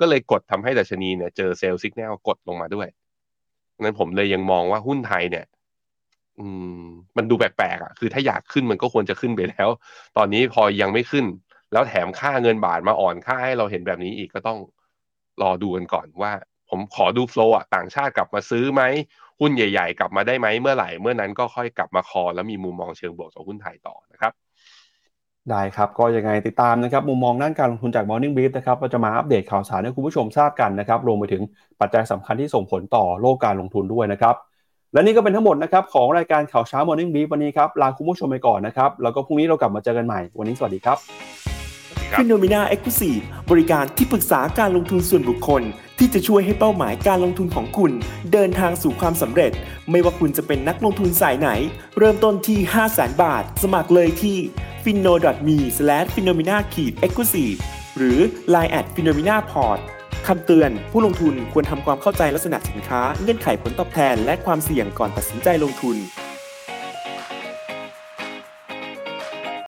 Speaker 3: ก็เลยกดทำให้ดัชนีเนี่ยเจอ sell สัญญาณกดลงมาดังนั้นผมเลยยังมองว่าหุ้นไทยเนี่ย อืม มันดูแปลกๆอะคือถ้าอยากขึ้นมันก็ควรจะขึ้นไปแล้ว ตอนนี้พอยังไม่ขึ้น แล้วแถมค่าเงินบาทมาอ่อนค่าให้เราเห็นแบบนี้อีกก็ต้องรอดูกันก่อนว่า ผมขอดูโฟล์อะต่างชาติกลับมาซื้อไหมหุ้นใหญ่ ๆ กลับมาได้ไหมเมื่อไหร่เมื่อนั้นก็ค่อยกลับมาคอ แล้วมีมุมมองเชิงบวกต่อหุ้นไทยต่อนะครับ
Speaker 2: ได้ครับ ก็ยังไงติดตามนะครับ มุมมองด้านการลงทุนจาก Morning Brief นะครับเราจะมาอัปเดตข่าวสารให้คุณผู้ชมทราบกันนะครับ รวมไปถึงปัจจัยสำคัญที่ส่งผลต่อโลกการลงทุนด้วยนะครับ และนี่ก็เป็นทั้งหมดนะครับของรายการข่าวเช้า Morning Brief วันนี้ครับ ลาคุณผู้ชมไปก่อนนะครับ แล้วก็พรุ่งนี้เรากลับมาเจอกันใหม่ วันนี้สวัสดีครับ
Speaker 6: FINNOMENA Exclusive บริการที่ปรึกษาการลงทุนส่วนบุคคล ที่จะช่วยให้เป้าหมายการลงทุนของคุณ เดินทางสู่ความสำเร็จ ไม่ว่าคุณจะเป็นนักลงทุนสายไหน เริ่มต้นที่ 5 0 0 0 0 0 บาท สมัครเลยที่ f i n o m e f i n o m e n a e x c l u s i v e หรือ line at f i n o m e n a p o r t คำเตือนผู้ลงทุนควรทำความเข้าใจลักษณะสินค้า เงื่อนไขผลตอบแทน และความเสี่ยงก่อนตัดสินใจลงทุน